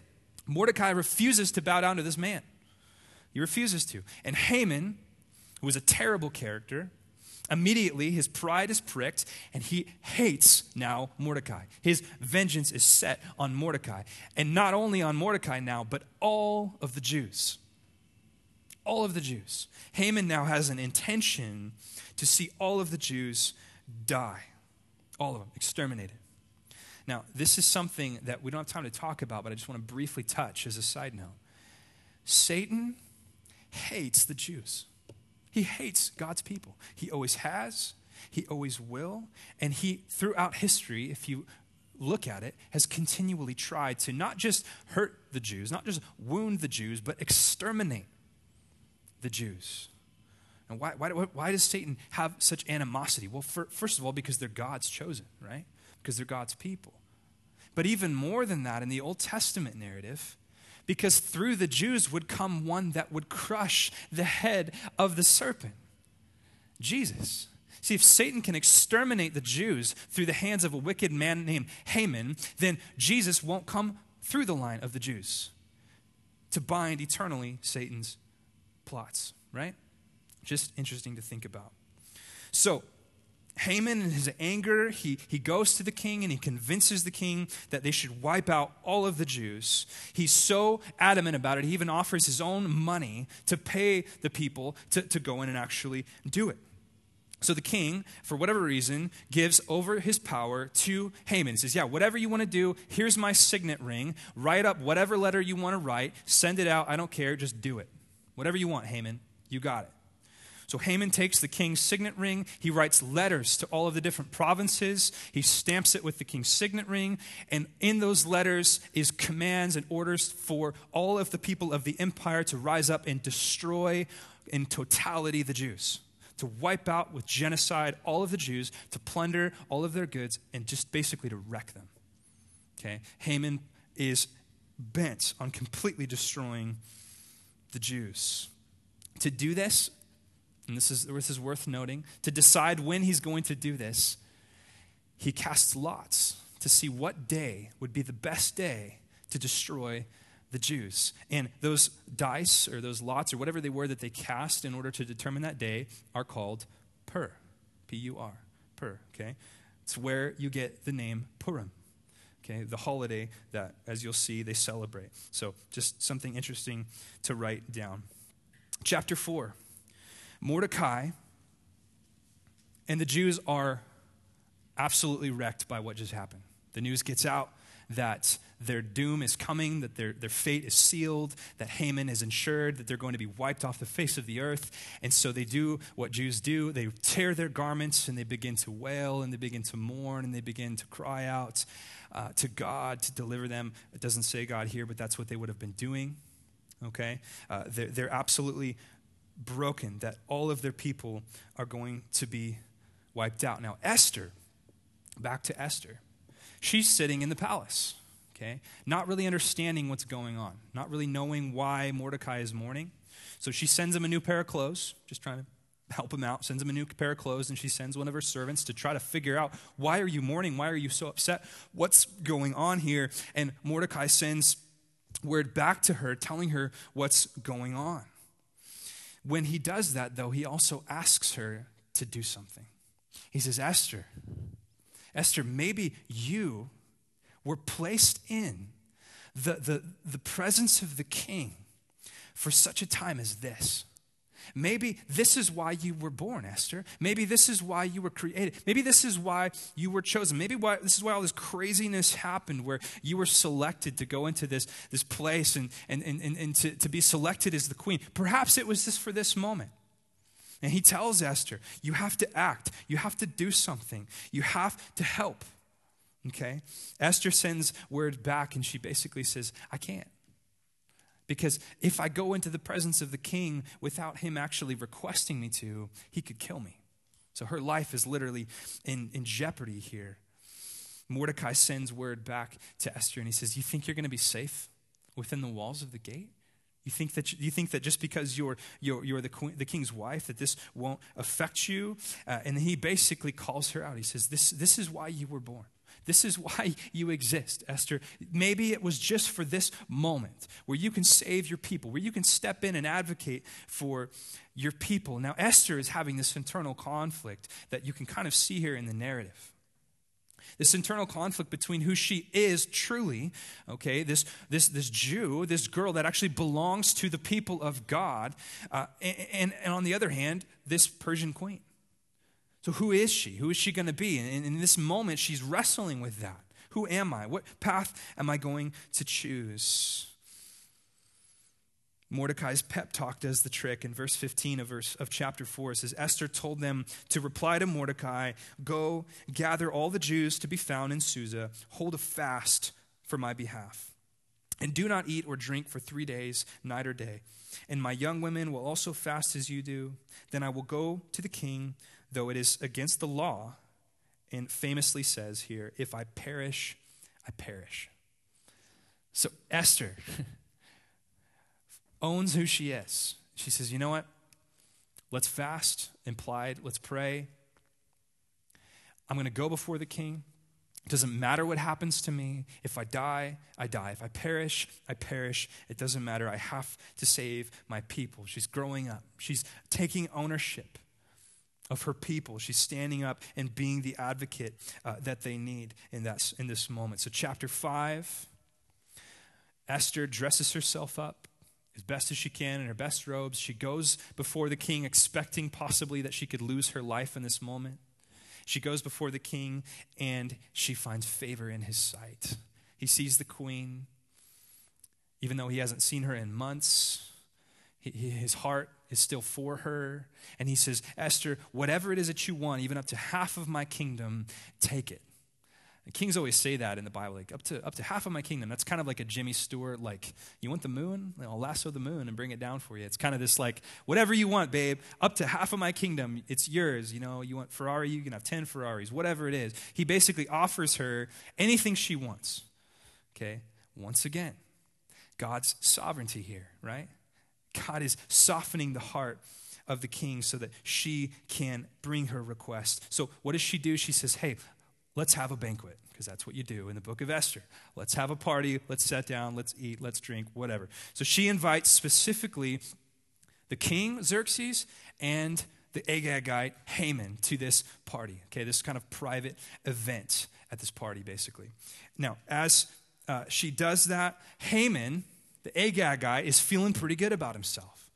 Mordecai refuses to bow down to this man. He refuses to. And Haman, who was a terrible character, Immediately, his pride is pricked, and he hates now Mordecai. His vengeance is set on Mordecai. And not only on Mordecai now, but all of the Jews. All of the Jews. Haman now has an intention to see all of the Jews die. All of them, exterminated. Now, this is something that we don't have time to talk about, but I just want to briefly touch as a side note. Satan hates the Jews. He hates God's people. He always has, he always will, and he, throughout history, if you look at it, has continually tried to not just hurt the Jews, not just wound the Jews, but exterminate the Jews. And why, why, why does Satan have such animosity? Well, for, first of all, because they're God's chosen, right? Because they're God's people. But even more than that, in the Old Testament narrative, because through the Jews would come one that would crush the head of the serpent Jesus. See, if Satan can exterminate the Jews through the hands of a wicked man named Haman, then Jesus won't come through the line of the Jews to bind eternally Satan's plots, right? Just interesting to think about. So, Haman, in his anger, he, he goes to the king and he convinces the king that they should wipe out all of the Jews. He's so adamant about it, he even offers his own money to pay the people to, to go in and actually do it. So the king, for whatever reason, gives over his power to Haman. He says, Yeah, whatever you want to do, here's my signet ring. Write up whatever letter you want to write, send it out. I don't care, just do it. Whatever you want, Haman, you got it. So Haman takes the king's signet ring. He writes letters to all of the different provinces. He stamps it with the king's signet ring. And in those letters is commands and orders for all of the people of the empire to rise up and destroy in totality the Jews to wipe out with genocide all of the Jews, to plunder all of their goods, and just basically to wreck them. Okay? Haman is bent on completely destroying the Jews. To do this, and this is, this is worth noting, to decide when he's going to do this, he casts lots to see what day would be the best day to destroy the Jews. And those dice or those lots or whatever they were that they cast in order to determine that day are called Pur. P U R. Pur. Okay? It's where you get the name Purim. Okay? The holiday that, as you'll see, they celebrate. So just something interesting to write down. Chapter 4. Mordecai and the Jews are absolutely wrecked by what just happened. The news gets out that their doom is coming, that their, their fate is sealed, that Haman is ensured, that they're going to be wiped off the face of the earth. And so they do what Jews do they tear their garments and they begin to wail and they begin to mourn and they begin to cry out uh, to God to deliver them. It doesn't say God here, but that's what they would have been doing. Okay? Uh, they're, they're absolutely broken that all of their people are going to be wiped out. Now, Esther, back to Esther she's sitting in the palace, okay? Not really understanding what's going on, not really knowing why Mordecai is mourning. So she sends him a new pair of clothes, just trying to help him out, sends him a new pair of clothes, and she sends one of her servants to try to figure out why are you mourning? Why are you so upset? What's going on here? And Mordecai sends word back to her telling her what's going on. When he does that, though, he also asks her to do something. He says, Esther, Esther, maybe you were placed in the, the, the presence of the king for such a time as this. Maybe this is why you were born, Esther. Maybe this is why you were created. Maybe this is why you were chosen. Maybe why, this is why all this craziness happened, where you were selected to go into this, this place and, and, and, and to, to be selected as the queen. Perhaps it was this for this moment. And he tells Esther, you have to act, you have to do something, you have to help. Okay? Esther sends word back and she basically says, I can't. Because if I go into the presence of the king without him actually requesting me to, he could kill me. So her life is literally in, in jeopardy here. Mordecai sends word back to Esther and he says, You think you're going to be safe within the walls of the gate? You think that, you think that just because you're, you're, you're the, queen, the king's wife, that this won't affect you? Uh, and he basically calls her out. He says, this, this is why you were born. This is why you exist, Esther. Maybe it was just for this moment where you can save your people, where you can step in and advocate for your people. Now, Esther is having this internal conflict that you can kind of see here in the narrative this internal conflict between who she is truly, okay, this, this, this Jew, this girl that actually belongs to the people of God, uh, and, and on the other hand, this Persian queen. So, who is she? Who is she going to be? And in this moment, she's wrestling with that. Who am I? What path am I going to choose? Mordecai's pep talk does the trick. In verse 15 of, verse, of chapter 4, it says, Esther told them to reply to Mordecai, Go, gather all the Jews to be found in Susa, hold a fast for my behalf. And do not eat or drink for three days, night or day. And my young women will also fast as you do. Then I will go to the king, though it is against the law. And famously says here, If I perish, I perish. So, Esther. owns who she is. She says, You know what? Let's fast, implied, let's pray. I'm going to go before the king. It doesn't matter what happens to me. If I die, I die. If I perish, I perish. It doesn't matter. I have to save my people. She's growing up, she's taking ownership of her people. She's standing up and being the advocate uh, that they need in, that, in this moment. So, chapter 5, Esther dresses herself up as best as she can in her best robes. She goes before the king, expecting possibly that she could lose her life in this moment. She goes before the king and she finds favor in his sight. He sees the queen, even though he hasn't seen her in months. his heart is still for her. And he says, Esther, whatever it is that you want, even up to half of my kingdom, take it. And kings always say that in the Bible, like up to up to half of my kingdom. That's kind of like a Jimmy Stewart, like you want the moon, I'll lasso the moon and bring it down for you. It's kind of this like whatever you want, babe. Up to half of my kingdom, it's yours. You know, you want Ferrari, you can have ten Ferraris, whatever it is. He basically offers her anything she wants. Okay, once again, God's sovereignty here, right? God is softening the heart of the king so that she can bring her request. So, what does she do? She says, Hey, let's have a banquet, because that's what you do in the book of Esther. Let's have a party, let's sit down, let's eat, let's drink, whatever. So, she invites specifically the king, Xerxes, and the Agagite, Haman, to this party. Okay, this kind of private event at this party, basically. Now, as uh, she does that, Haman, the Agagite is feeling pretty good about himself.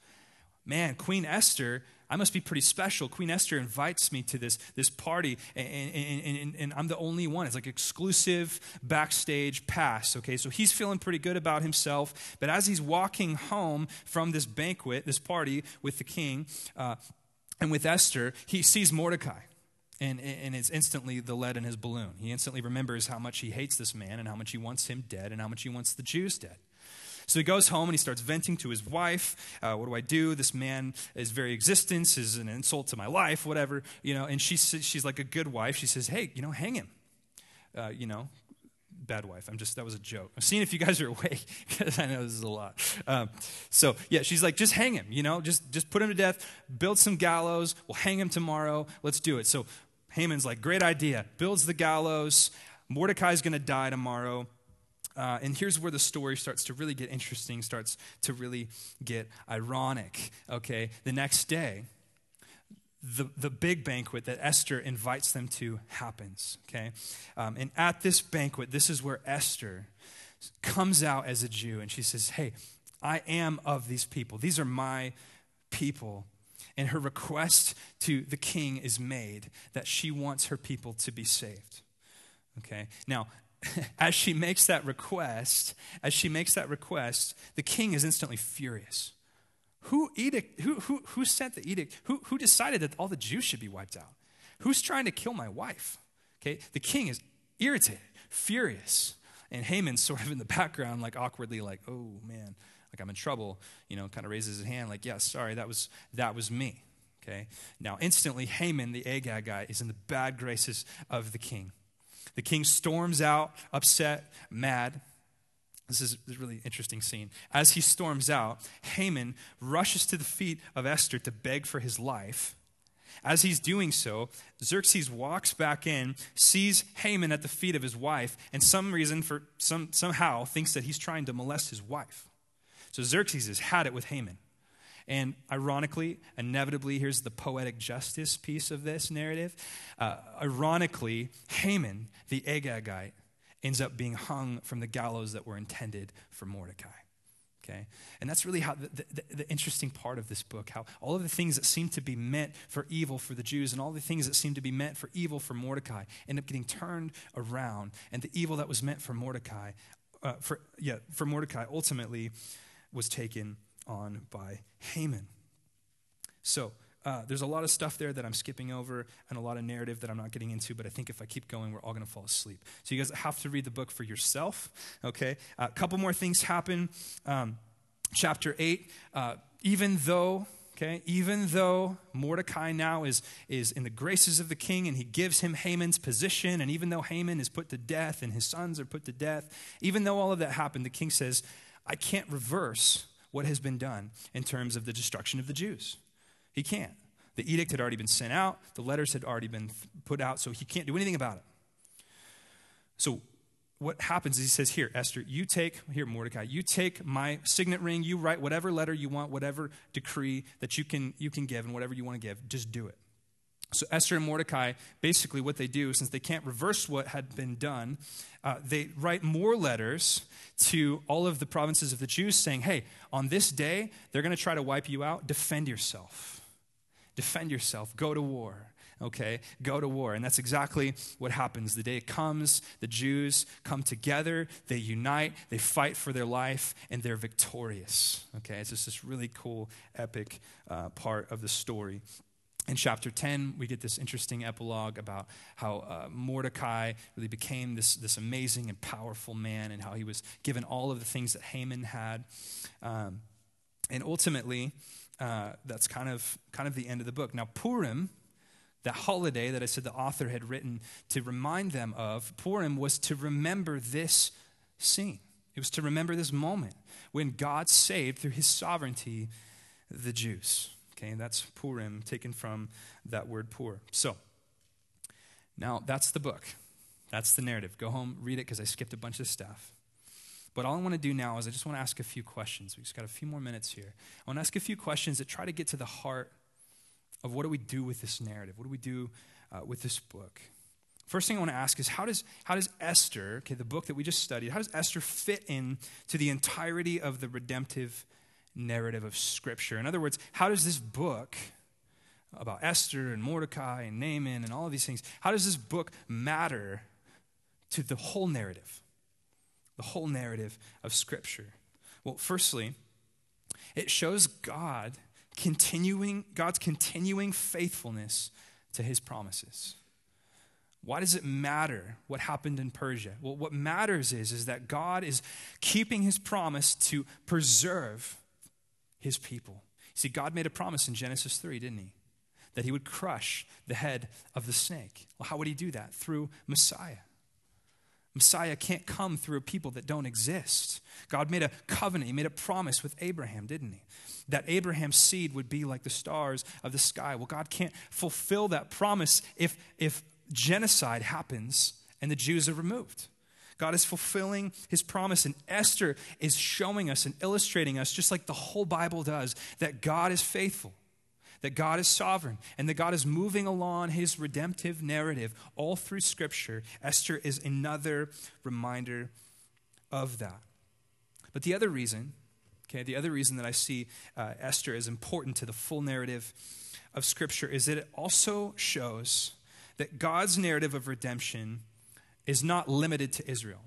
Man, Queen Esther I must be pretty special. Queen Esther invites me to this, this party, and, and, and, and, I'm the only one. It's like exclusive backstage pass, okay? So he's feeling pretty good about himself. But as he's walking home from this banquet, this party with the king uh, and with Esther, he sees Mordecai. And, and it's instantly the lead in his balloon. He instantly remembers how much he hates this man and how much he wants him dead and how much he wants the Jews dead. So he goes home and he starts venting to his wife. Uh, what do I do? This man, his very existence is an insult to my life, whatever, you know. And she's, she's like a good wife. She says, hey, you know, hang him. Uh, you know, bad wife. I'm just, that was a joke. I'm seeing if you guys are awake because I know this is a lot. Um, so yeah, she's like, just hang him, you know, just, just put him to death, build some gallows. We'll hang him tomorrow. Let's do it. So Haman's like, great idea. Builds the gallows. Mordecai's going to die tomorrow. Uh, and here's where the story starts to really get interesting, starts to really get ironic. Okay, the next day, the, the big banquet that Esther invites them to happens. Okay, um, and at this banquet, this is where Esther comes out as a Jew and she says, Hey, I am of these people, these are my people. And her request to the king is made that she wants her people to be saved. Okay, now as she makes that request, as she makes that request, the king is instantly furious. Who, edict, who, who, who sent the edict? Who, who decided that all the Jews should be wiped out? Who's trying to kill my wife? Okay, the king is irritated, furious. And Haman's sort of in the background, like awkwardly, like, oh man, like I'm in trouble, you know, kind of raises his hand, like, yeah, sorry, that was that was me. Okay. Now instantly Haman, the Agagite, is in the bad graces of the king. The king storms out, upset, mad. This is a really interesting scene. As he storms out, Haman rushes to the feet of Esther to beg for his life. As he's doing so, Xerxes walks back in, sees Haman at the feet of his wife, and some reason for some somehow thinks that he's trying to molest his wife. So Xerxes has had it with Haman. And ironically, inevitably, here's the poetic justice piece of this narrative. Uh, ironically, Haman, the Agagite, ends up being hung from the gallows that were intended for Mordecai. Okay? And that's really how the, the, the, interesting part of this book, how all of the things that seem to be meant for evil for the Jews and all the things that seem to be meant for evil for Mordecai end up getting turned around. And the evil that was meant for Mordecai, uh, for, yeah, for Mordecai ultimately was taken on by Haman. So, uh, there's a lot of stuff there that I'm skipping over and a lot of narrative that I'm not getting into, but I think if I keep going, we're all going to fall asleep. So you guys have to read the book for yourself, okay? A uh, couple more things happen. Um, chapter 8, uh, even though Okay, even though Mordecai now is, is in the graces of the king and he gives him Haman's position, and even though Haman is put to death and his sons are put to death, even though all of that happened, the king says, I can't reverse what has been done in terms of the destruction of the Jews. He can't. The edict had already been sent out, the letters had already been put out, so he can't do anything about it. So, what happens is he says, Here, Esther, you take, here, Mordecai, you take my signet ring, you write whatever letter you want, whatever decree that you can, you can give, and whatever you want to give, just do it. So Esther and Mordecai, basically, what they do, since they can't reverse what had been done, uh, they write more letters to all of the provinces of the Jews saying, hey, on this day, they're going to try to wipe you out. Defend yourself. Defend yourself. Go to war. Okay? Go to war. And that's exactly what happens. The day comes, the Jews come together, they unite, they fight for their life, and they're victorious. Okay? It's just this really cool, epic uh, part of the story. In chapter 10, we get this interesting epilogue about how uh, Mordecai really became this, this amazing and powerful man and how he was given all of the things that Haman had. Um, and ultimately, uh, that's kind of, kind of the end of the book. Now, Purim, that holiday that I said the author had written to remind them of, Purim was to remember this scene. It was to remember this moment when God saved through his sovereignty the Jews. Okay, and that's Purim, taken from that word pur. So, now that's the book. That's the narrative. Go home, read it, because I skipped a bunch of stuff. But all I want to do now is I just want to ask a few questions. We've just got a few more minutes here. I want to ask a few questions that try to get to the heart of what do we do with this narrative? What do we do uh, with this book? First thing I want to ask is how does, how does Esther, okay, the book that we just studied, how does Esther fit in to the entirety of the redemptive narrative of Scripture. In other words, how does this book about Esther and Mordecai and Haman and all of these things, how does this book matter to the whole narrative? The whole narrative of Scripture. Well, firstly, it shows God continuing, God's continuing faithfulness to his promises. Why does it matter what happened in Persia? Well, what matters is, is that God is keeping his promise to preserve his people. See, God made a promise in Genesis 3, didn't he? That he would crush the head of the snake. Well, how would he do that? Through Messiah. Messiah can't come through a people that don't exist. God made a covenant, He made a promise with Abraham, didn't He? That Abraham's seed would be like the stars of the sky. Well, God can't fulfill that promise if, if genocide happens and the Jews are removed. God is fulfilling his promise. And Esther is showing us and illustrating us, just like the whole Bible does, that God is faithful, that God is sovereign, and that God is moving along his redemptive narrative all through Scripture. Esther is another reminder of that. But the other reason, okay, the other reason that I see uh, Esther as important to the full narrative of Scripture is that it also shows that God's narrative of redemption is not limited to Israel.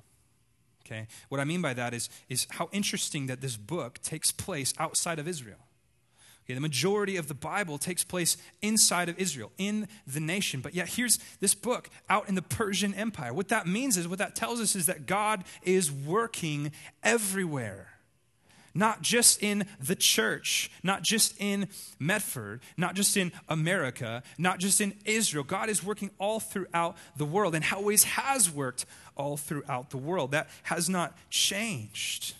Okay? What I mean by that is, is how interesting that this book takes place outside of Israel. Okay, the majority of the Bible takes place inside of Israel, in the nation. But yet, here's this book out in the Persian Empire. What that means is, what that tells us is that God is working everywhere not just in the church, not just in Medford, not just in America, not just in Israel. God is working all throughout the world and always has worked all throughout the world. That has not changed.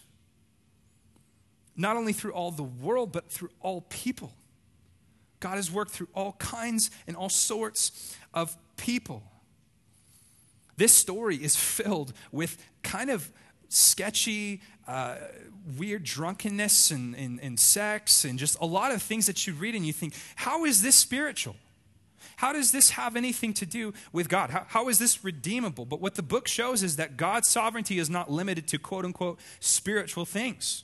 Not only through all the world, but through all people. God has worked through all kinds and all sorts of people. This story is filled with kind of sketchy, uh, weird drunkenness and, and, and sex and just a lot of things that you read and you think, how is this spiritual? How does this have anything to do with God? How, how is this redeemable? But what the book shows is that God's sovereignty is not limited to quote unquote spiritual things.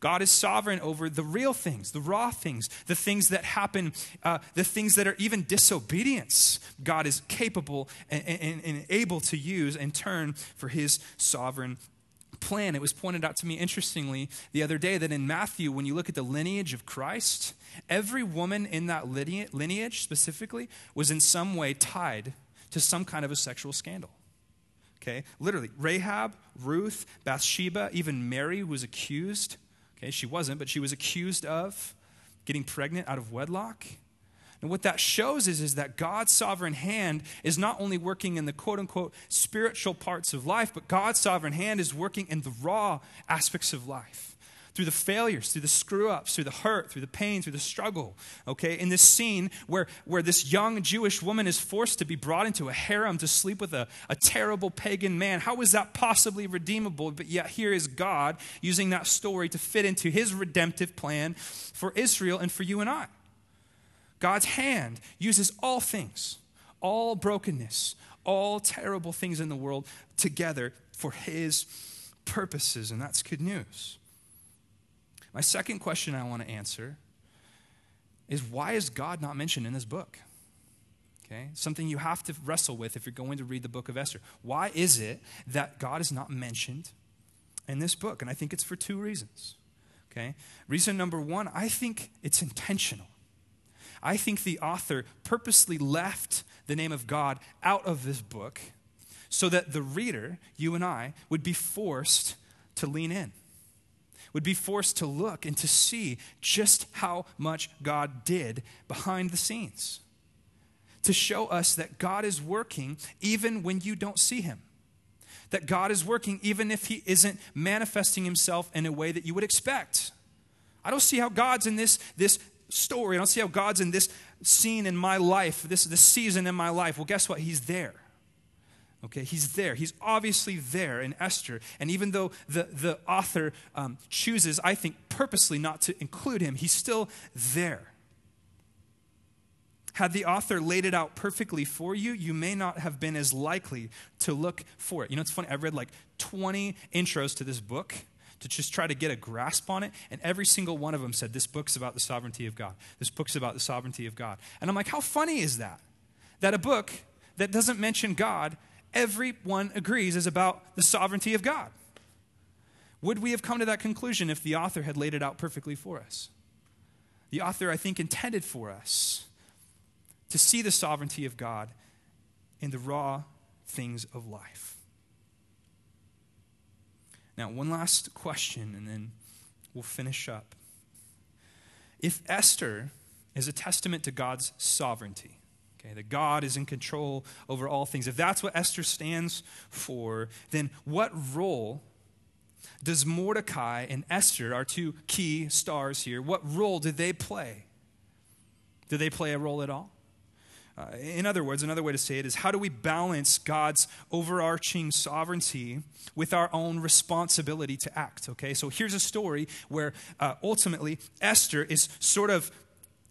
God is sovereign over the real things, the raw things, the things that happen, uh, the things that are even disobedience. God is capable and, and, and able to use and turn for his sovereign plan. It was pointed out to me interestingly the other day that in Matthew, when you look at the lineage of Christ, every woman in that lineage specifically was in some way tied to some kind of a sexual scandal. Okay, literally, Rahab, Ruth, Bathsheba, even Mary, was accused. Okay, she wasn't, but she was accused of getting pregnant out of wedlock. And what that shows is, is that God's sovereign hand is not only working in the quote unquote spiritual parts of life, but God's sovereign hand is working in the raw aspects of life. Through the failures, through the screw ups, through the hurt, through the pain, through the struggle. Okay, in this scene where, where this young Jewish woman is forced to be brought into a harem to sleep with a, a terrible pagan man, how is that possibly redeemable? But yet, here is God using that story to fit into his redemptive plan for Israel and for you and I. God's hand uses all things, all brokenness, all terrible things in the world together for his purposes, and that's good news. My second question I want to answer is why is God not mentioned in this book? Okay? Something you have to wrestle with if you're going to read the book of Esther. Why is it that God is not mentioned in this book? And I think it's for two reasons. Okay? Reason number one, I think it's intentional. I think the author purposely left the name of God out of this book so that the reader, you and I, would be forced to lean in, would be forced to look and to see just how much God did behind the scenes, to show us that God is working even when you don't see Him. That God is working even if He isn't manifesting Himself in a way that you would expect. I don't see how God's in this, this story. I don't see how God's in this scene in my life, this, this season in my life. Well, guess what? He's there. Okay, he's there. He's obviously there in Esther. And even though the, the author um, chooses, I think, purposely not to include him, he's still there. Had the author laid it out perfectly for you, you may not have been as likely to look for it. You know, it's funny, I've read like 20 intros to this book to just try to get a grasp on it, and every single one of them said, This book's about the sovereignty of God. This book's about the sovereignty of God. And I'm like, How funny is that? That a book that doesn't mention God everyone agrees is about the sovereignty of God. Would we have come to that conclusion if the author had laid it out perfectly for us? The author, I think, intended for us to see the sovereignty of God in the raw things of life. Now, one last question, and then we'll finish up. If Esther is a testament to God's sovereignty, Okay, that God is in control over all things. If that's what Esther stands for, then what role does Mordecai and Esther, our two key stars here, what role did they play? Did they play a role at all? Uh, in other words, another way to say it is how do we balance God's overarching sovereignty with our own responsibility to act? Okay, so here's a story where uh, ultimately Esther is sort of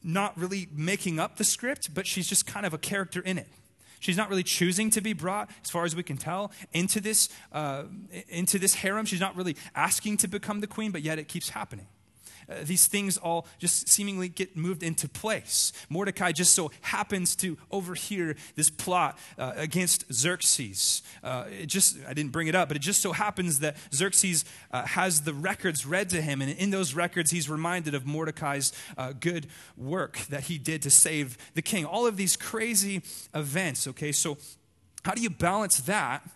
not really making up the script, but she's just kind of a character in it. She's not really choosing to be brought, as far as we can tell, into this, uh, into this harem. She's not really asking to become the queen, but yet it keeps happening. Uh, these things all just seemingly get moved into place. Mordecai just so happens to overhear this plot uh, against Xerxes. Uh, it just, I didn't bring it up, but it just so happens that Xerxes uh, has the records read to him, and in those records, he's reminded of Mordecai's uh, good work that he did to save the king. All of these crazy events, okay? So, how do you balance that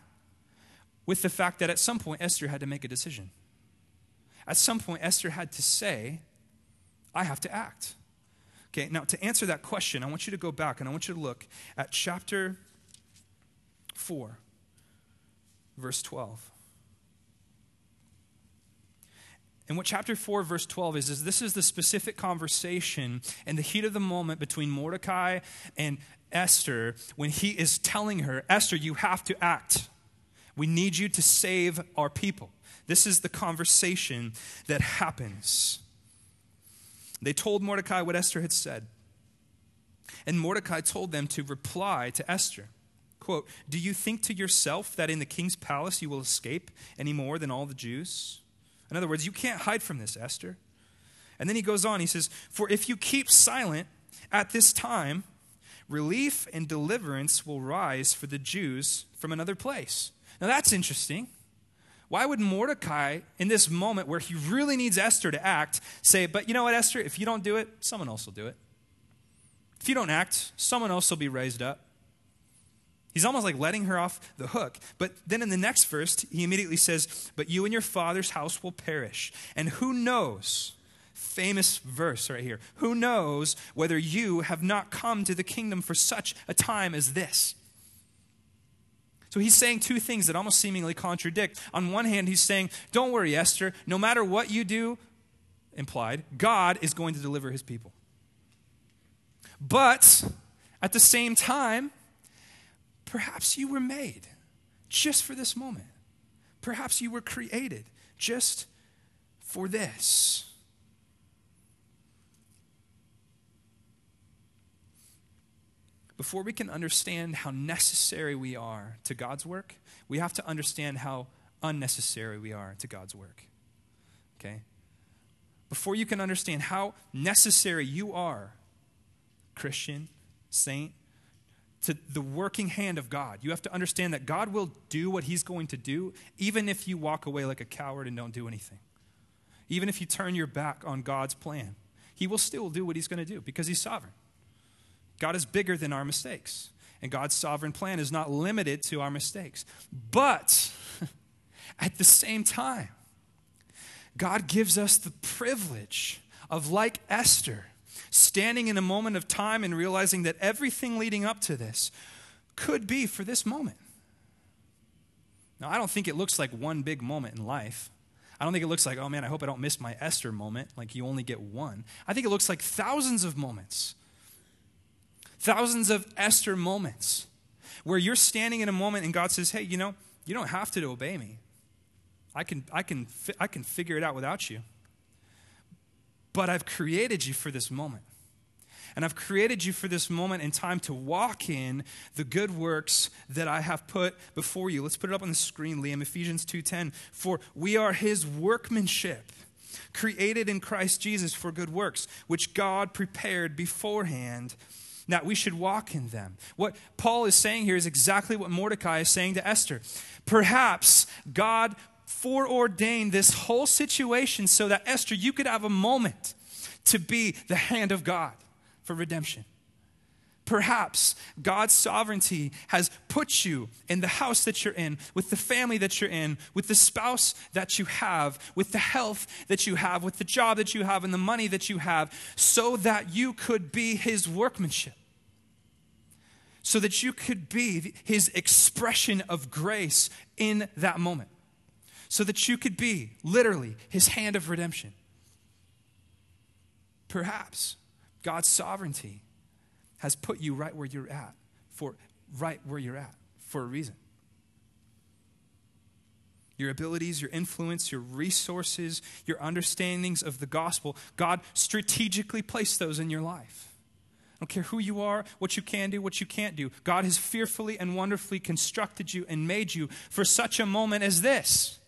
with the fact that at some point Esther had to make a decision? At some point, Esther had to say, I have to act. Okay, now to answer that question, I want you to go back and I want you to look at chapter 4, verse 12. And what chapter 4, verse 12 is, is this is the specific conversation and the heat of the moment between Mordecai and Esther when he is telling her, Esther, you have to act. We need you to save our people. This is the conversation that happens. They told Mordecai what Esther had said. And Mordecai told them to reply to Esther. Quote, Do you think to yourself that in the king's palace you will escape any more than all the Jews? In other words, you can't hide from this, Esther. And then he goes on, he says, For if you keep silent at this time, relief and deliverance will rise for the Jews from another place. Now that's interesting. Why would Mordecai, in this moment where he really needs Esther to act, say, But you know what, Esther, if you don't do it, someone else will do it. If you don't act, someone else will be raised up. He's almost like letting her off the hook. But then in the next verse, he immediately says, But you and your father's house will perish. And who knows? Famous verse right here. Who knows whether you have not come to the kingdom for such a time as this? So he's saying two things that almost seemingly contradict. On one hand, he's saying, Don't worry, Esther, no matter what you do, implied, God is going to deliver his people. But at the same time, perhaps you were made just for this moment. Perhaps you were created just for this. Before we can understand how necessary we are to God's work, we have to understand how unnecessary we are to God's work. Okay? Before you can understand how necessary you are, Christian, saint, to the working hand of God, you have to understand that God will do what He's going to do, even if you walk away like a coward and don't do anything. Even if you turn your back on God's plan, He will still do what He's going to do because He's sovereign. God is bigger than our mistakes, and God's sovereign plan is not limited to our mistakes. But at the same time, God gives us the privilege of, like Esther, standing in a moment of time and realizing that everything leading up to this could be for this moment. Now, I don't think it looks like one big moment in life. I don't think it looks like, oh man, I hope I don't miss my Esther moment, like you only get one. I think it looks like thousands of moments. Thousands of Esther moments where you're standing in a moment and God says, hey, you know, you don't have to obey me. I can, I can, I can figure it out without you. But I've created you for this moment. And I've created you for this moment in time to walk in the good works that I have put before you. Let's put it up on the screen, Liam, Ephesians 2:10. For we are his workmanship, created in Christ Jesus for good works, which God prepared beforehand that we should walk in them. What Paul is saying here is exactly what Mordecai is saying to Esther. Perhaps God foreordained this whole situation so that Esther, you could have a moment to be the hand of God for redemption. Perhaps God's sovereignty has put you in the house that you're in, with the family that you're in, with the spouse that you have, with the health that you have, with the job that you have, and the money that you have, so that you could be His workmanship. So that you could be His expression of grace in that moment so that you could be literally his hand of redemption. Perhaps God's sovereignty has put you right where you're at for right where you're at for a reason. Your abilities, your influence, your resources, your understandings of the gospel, God strategically placed those in your life. I don't care who you are, what you can do, what you can't do. God has fearfully and wonderfully constructed you and made you for such a moment as this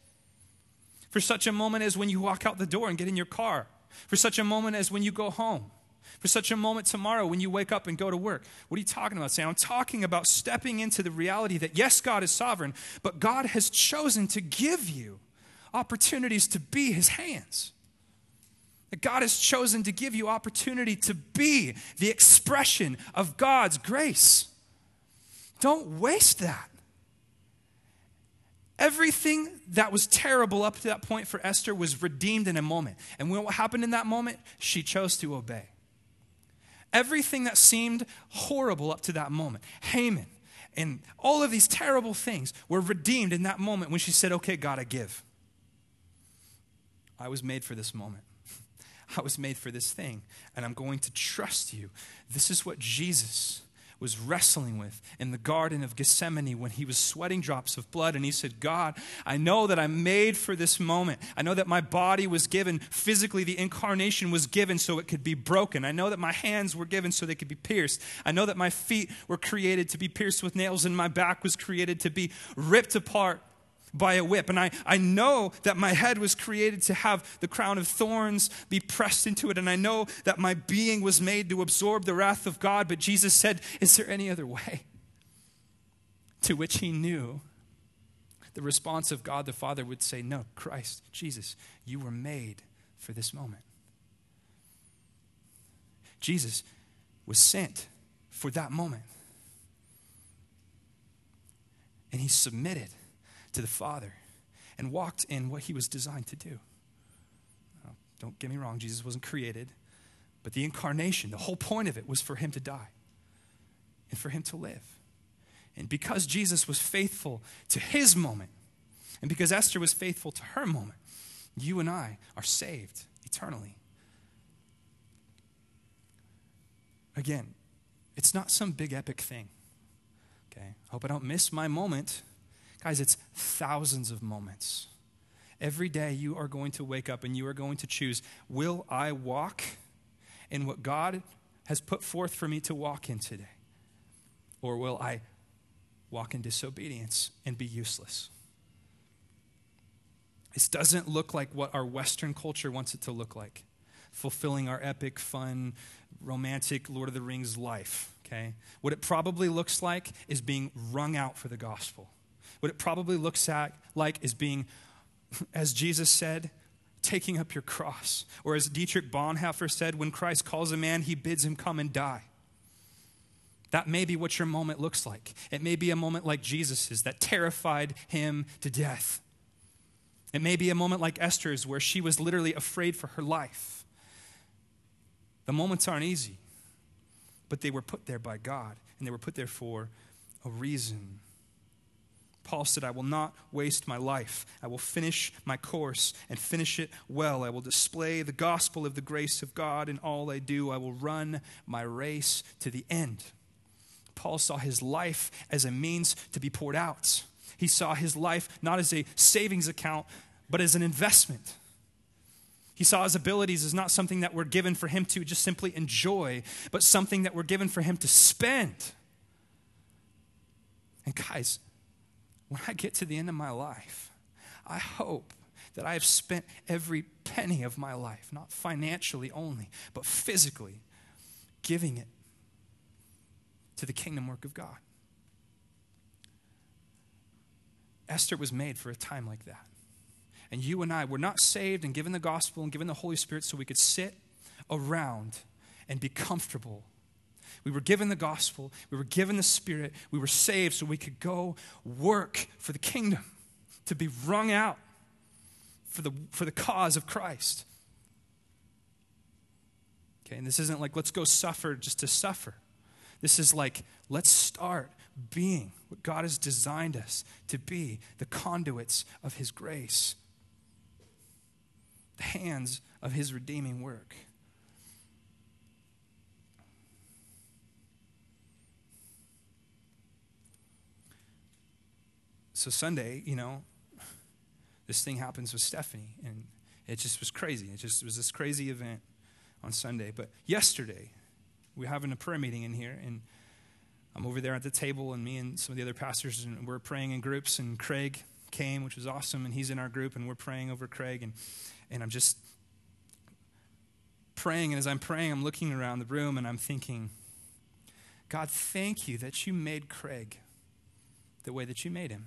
for such a moment as when you walk out the door and get in your car, for such a moment as when you go home, for such a moment tomorrow when you wake up and go to work. What are you talking about, Sam? I'm talking about stepping into the reality that yes, God is sovereign, but God has chosen to give you opportunities to be his hands. That God has chosen to give you opportunity to be the expression of God's grace. Don't waste that. Everything that was terrible up to that point for Esther was redeemed in a moment. And what happened in that moment? She chose to obey. Everything that seemed horrible up to that moment, Haman and all of these terrible things were redeemed in that moment when she said, Okay, God, I give. I was made for this moment. I was made for this thing, and I'm going to trust you. This is what Jesus was wrestling with in the Garden of Gethsemane when he was sweating drops of blood. And he said, God, I know that I'm made for this moment. I know that my body was given, physically, the incarnation was given so it could be broken. I know that my hands were given so they could be pierced. I know that my feet were created to be pierced with nails, and my back was created to be ripped apart by a whip. And I, I know that my head was created to have the crown of thorns be pressed into it. And I know that my being was made to absorb the wrath of God. But Jesus said, Is there any other way? To which he knew the response of God the Father would say, No, Christ, Jesus, you were made for this moment. Jesus was sent for that moment. And he submitted to the Father and walked in what he was designed to do. Now, don't get me wrong, Jesus wasn't created, but the incarnation, the whole point of it was for him to die and for him to live. And because Jesus was faithful to his moment, and because Esther was faithful to her moment, you and I are saved eternally. Again, it's not some big epic thing. Okay? I hope I don't miss my moment Guys, it's thousands of moments. Every day you are going to wake up and you are going to choose will I walk in what God has put forth for me to walk in today? Or will I walk in disobedience and be useless? This doesn't look like what our Western culture wants it to look like fulfilling our epic, fun, romantic Lord of the Rings life. Okay? What it probably looks like is being wrung out for the gospel. What it probably looks at, like is being, as Jesus said, taking up your cross. Or as Dietrich Bonhoeffer said, when Christ calls a man, he bids him come and die. That may be what your moment looks like. It may be a moment like Jesus's that terrified him to death. It may be a moment like Esther's where she was literally afraid for her life. The moments aren't easy, but they were put there by God, and they were put there for a reason. Paul said, I will not waste my life. I will finish my course and finish it well. I will display the gospel of the grace of God in all I do. I will run my race to the end. Paul saw his life as a means to be poured out. He saw his life not as a savings account, but as an investment. He saw his abilities as not something that were given for him to just simply enjoy, but something that were given for him to spend. And guys, when I get to the end of my life, I hope that I have spent every penny of my life, not financially only, but physically, giving it to the kingdom work of God. Esther was made for a time like that. And you and I were not saved and given the gospel and given the Holy Spirit so we could sit around and be comfortable. We were given the gospel, we were given the Spirit, we were saved so we could go work for the kingdom, to be wrung out for the, for the cause of Christ. Okay, and this isn't like let's go suffer just to suffer. This is like let's start being what God has designed us to be the conduits of His grace, the hands of His redeeming work. So, Sunday, you know, this thing happens with Stephanie, and it just was crazy. It just was this crazy event on Sunday. But yesterday, we are having a prayer meeting in here, and I'm over there at the table, and me and some of the other pastors, and we're praying in groups. And Craig came, which was awesome, and he's in our group, and we're praying over Craig, and and I'm just praying, and as I'm praying, I'm looking around the room, and I'm thinking, God, thank you that you made Craig the way that you made him.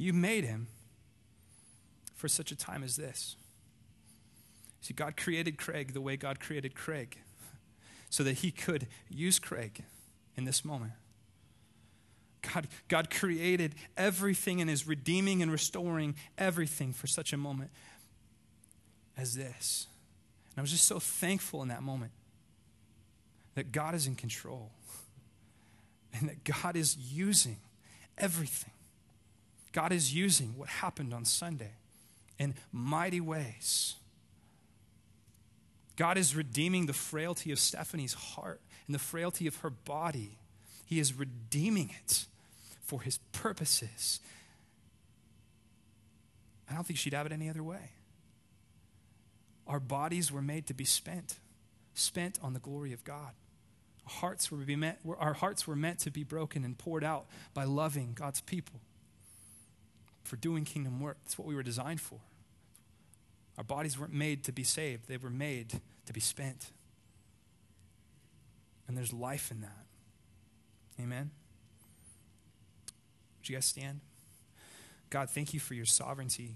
You made him for such a time as this. See, God created Craig the way God created Craig so that he could use Craig in this moment. God, God created everything and is redeeming and restoring everything for such a moment as this. And I was just so thankful in that moment that God is in control and that God is using everything. God is using what happened on Sunday in mighty ways. God is redeeming the frailty of Stephanie's heart and the frailty of her body. He is redeeming it for his purposes. I don't think she'd have it any other way. Our bodies were made to be spent, spent on the glory of God. Our hearts were, meant, our hearts were meant to be broken and poured out by loving God's people, for doing kingdom work. That's what we were designed for. Our bodies weren't made to be saved, they were made to be spent. And there's life in that. Amen? Would you guys stand? God, thank you for your sovereignty.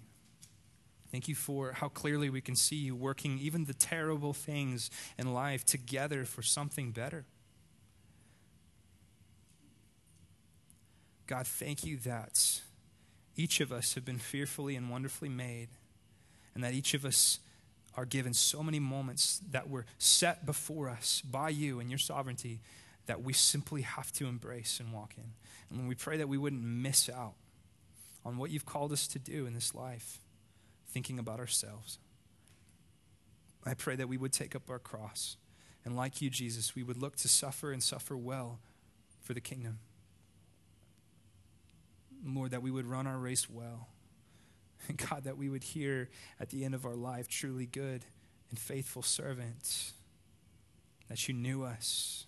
Thank you for how clearly we can see you working even the terrible things in life together for something better. God, thank you that each of us have been fearfully and wonderfully made, and that each of us are given so many moments that were set before us by you and your sovereignty that we simply have to embrace and walk in. And we pray that we wouldn't miss out on what you've called us to do in this life, thinking about ourselves. I pray that we would take up our cross. And like you, Jesus, we would look to suffer and suffer well for the kingdom. Lord, that we would run our race well and God, that we would hear at the end of our life, truly good and faithful servants, that you knew us,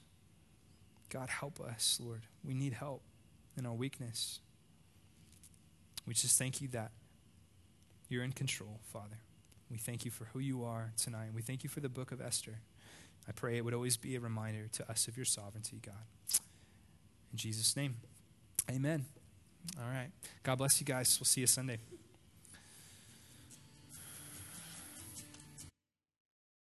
God, help us, Lord. We need help in our weakness. We just thank you that you're in control, Father. We thank you for who you are tonight. We thank you for the book of Esther. I pray it would always be a reminder to us of your sovereignty, God. In Jesus' name, amen. All right. God bless you guys. We'll see you Sunday.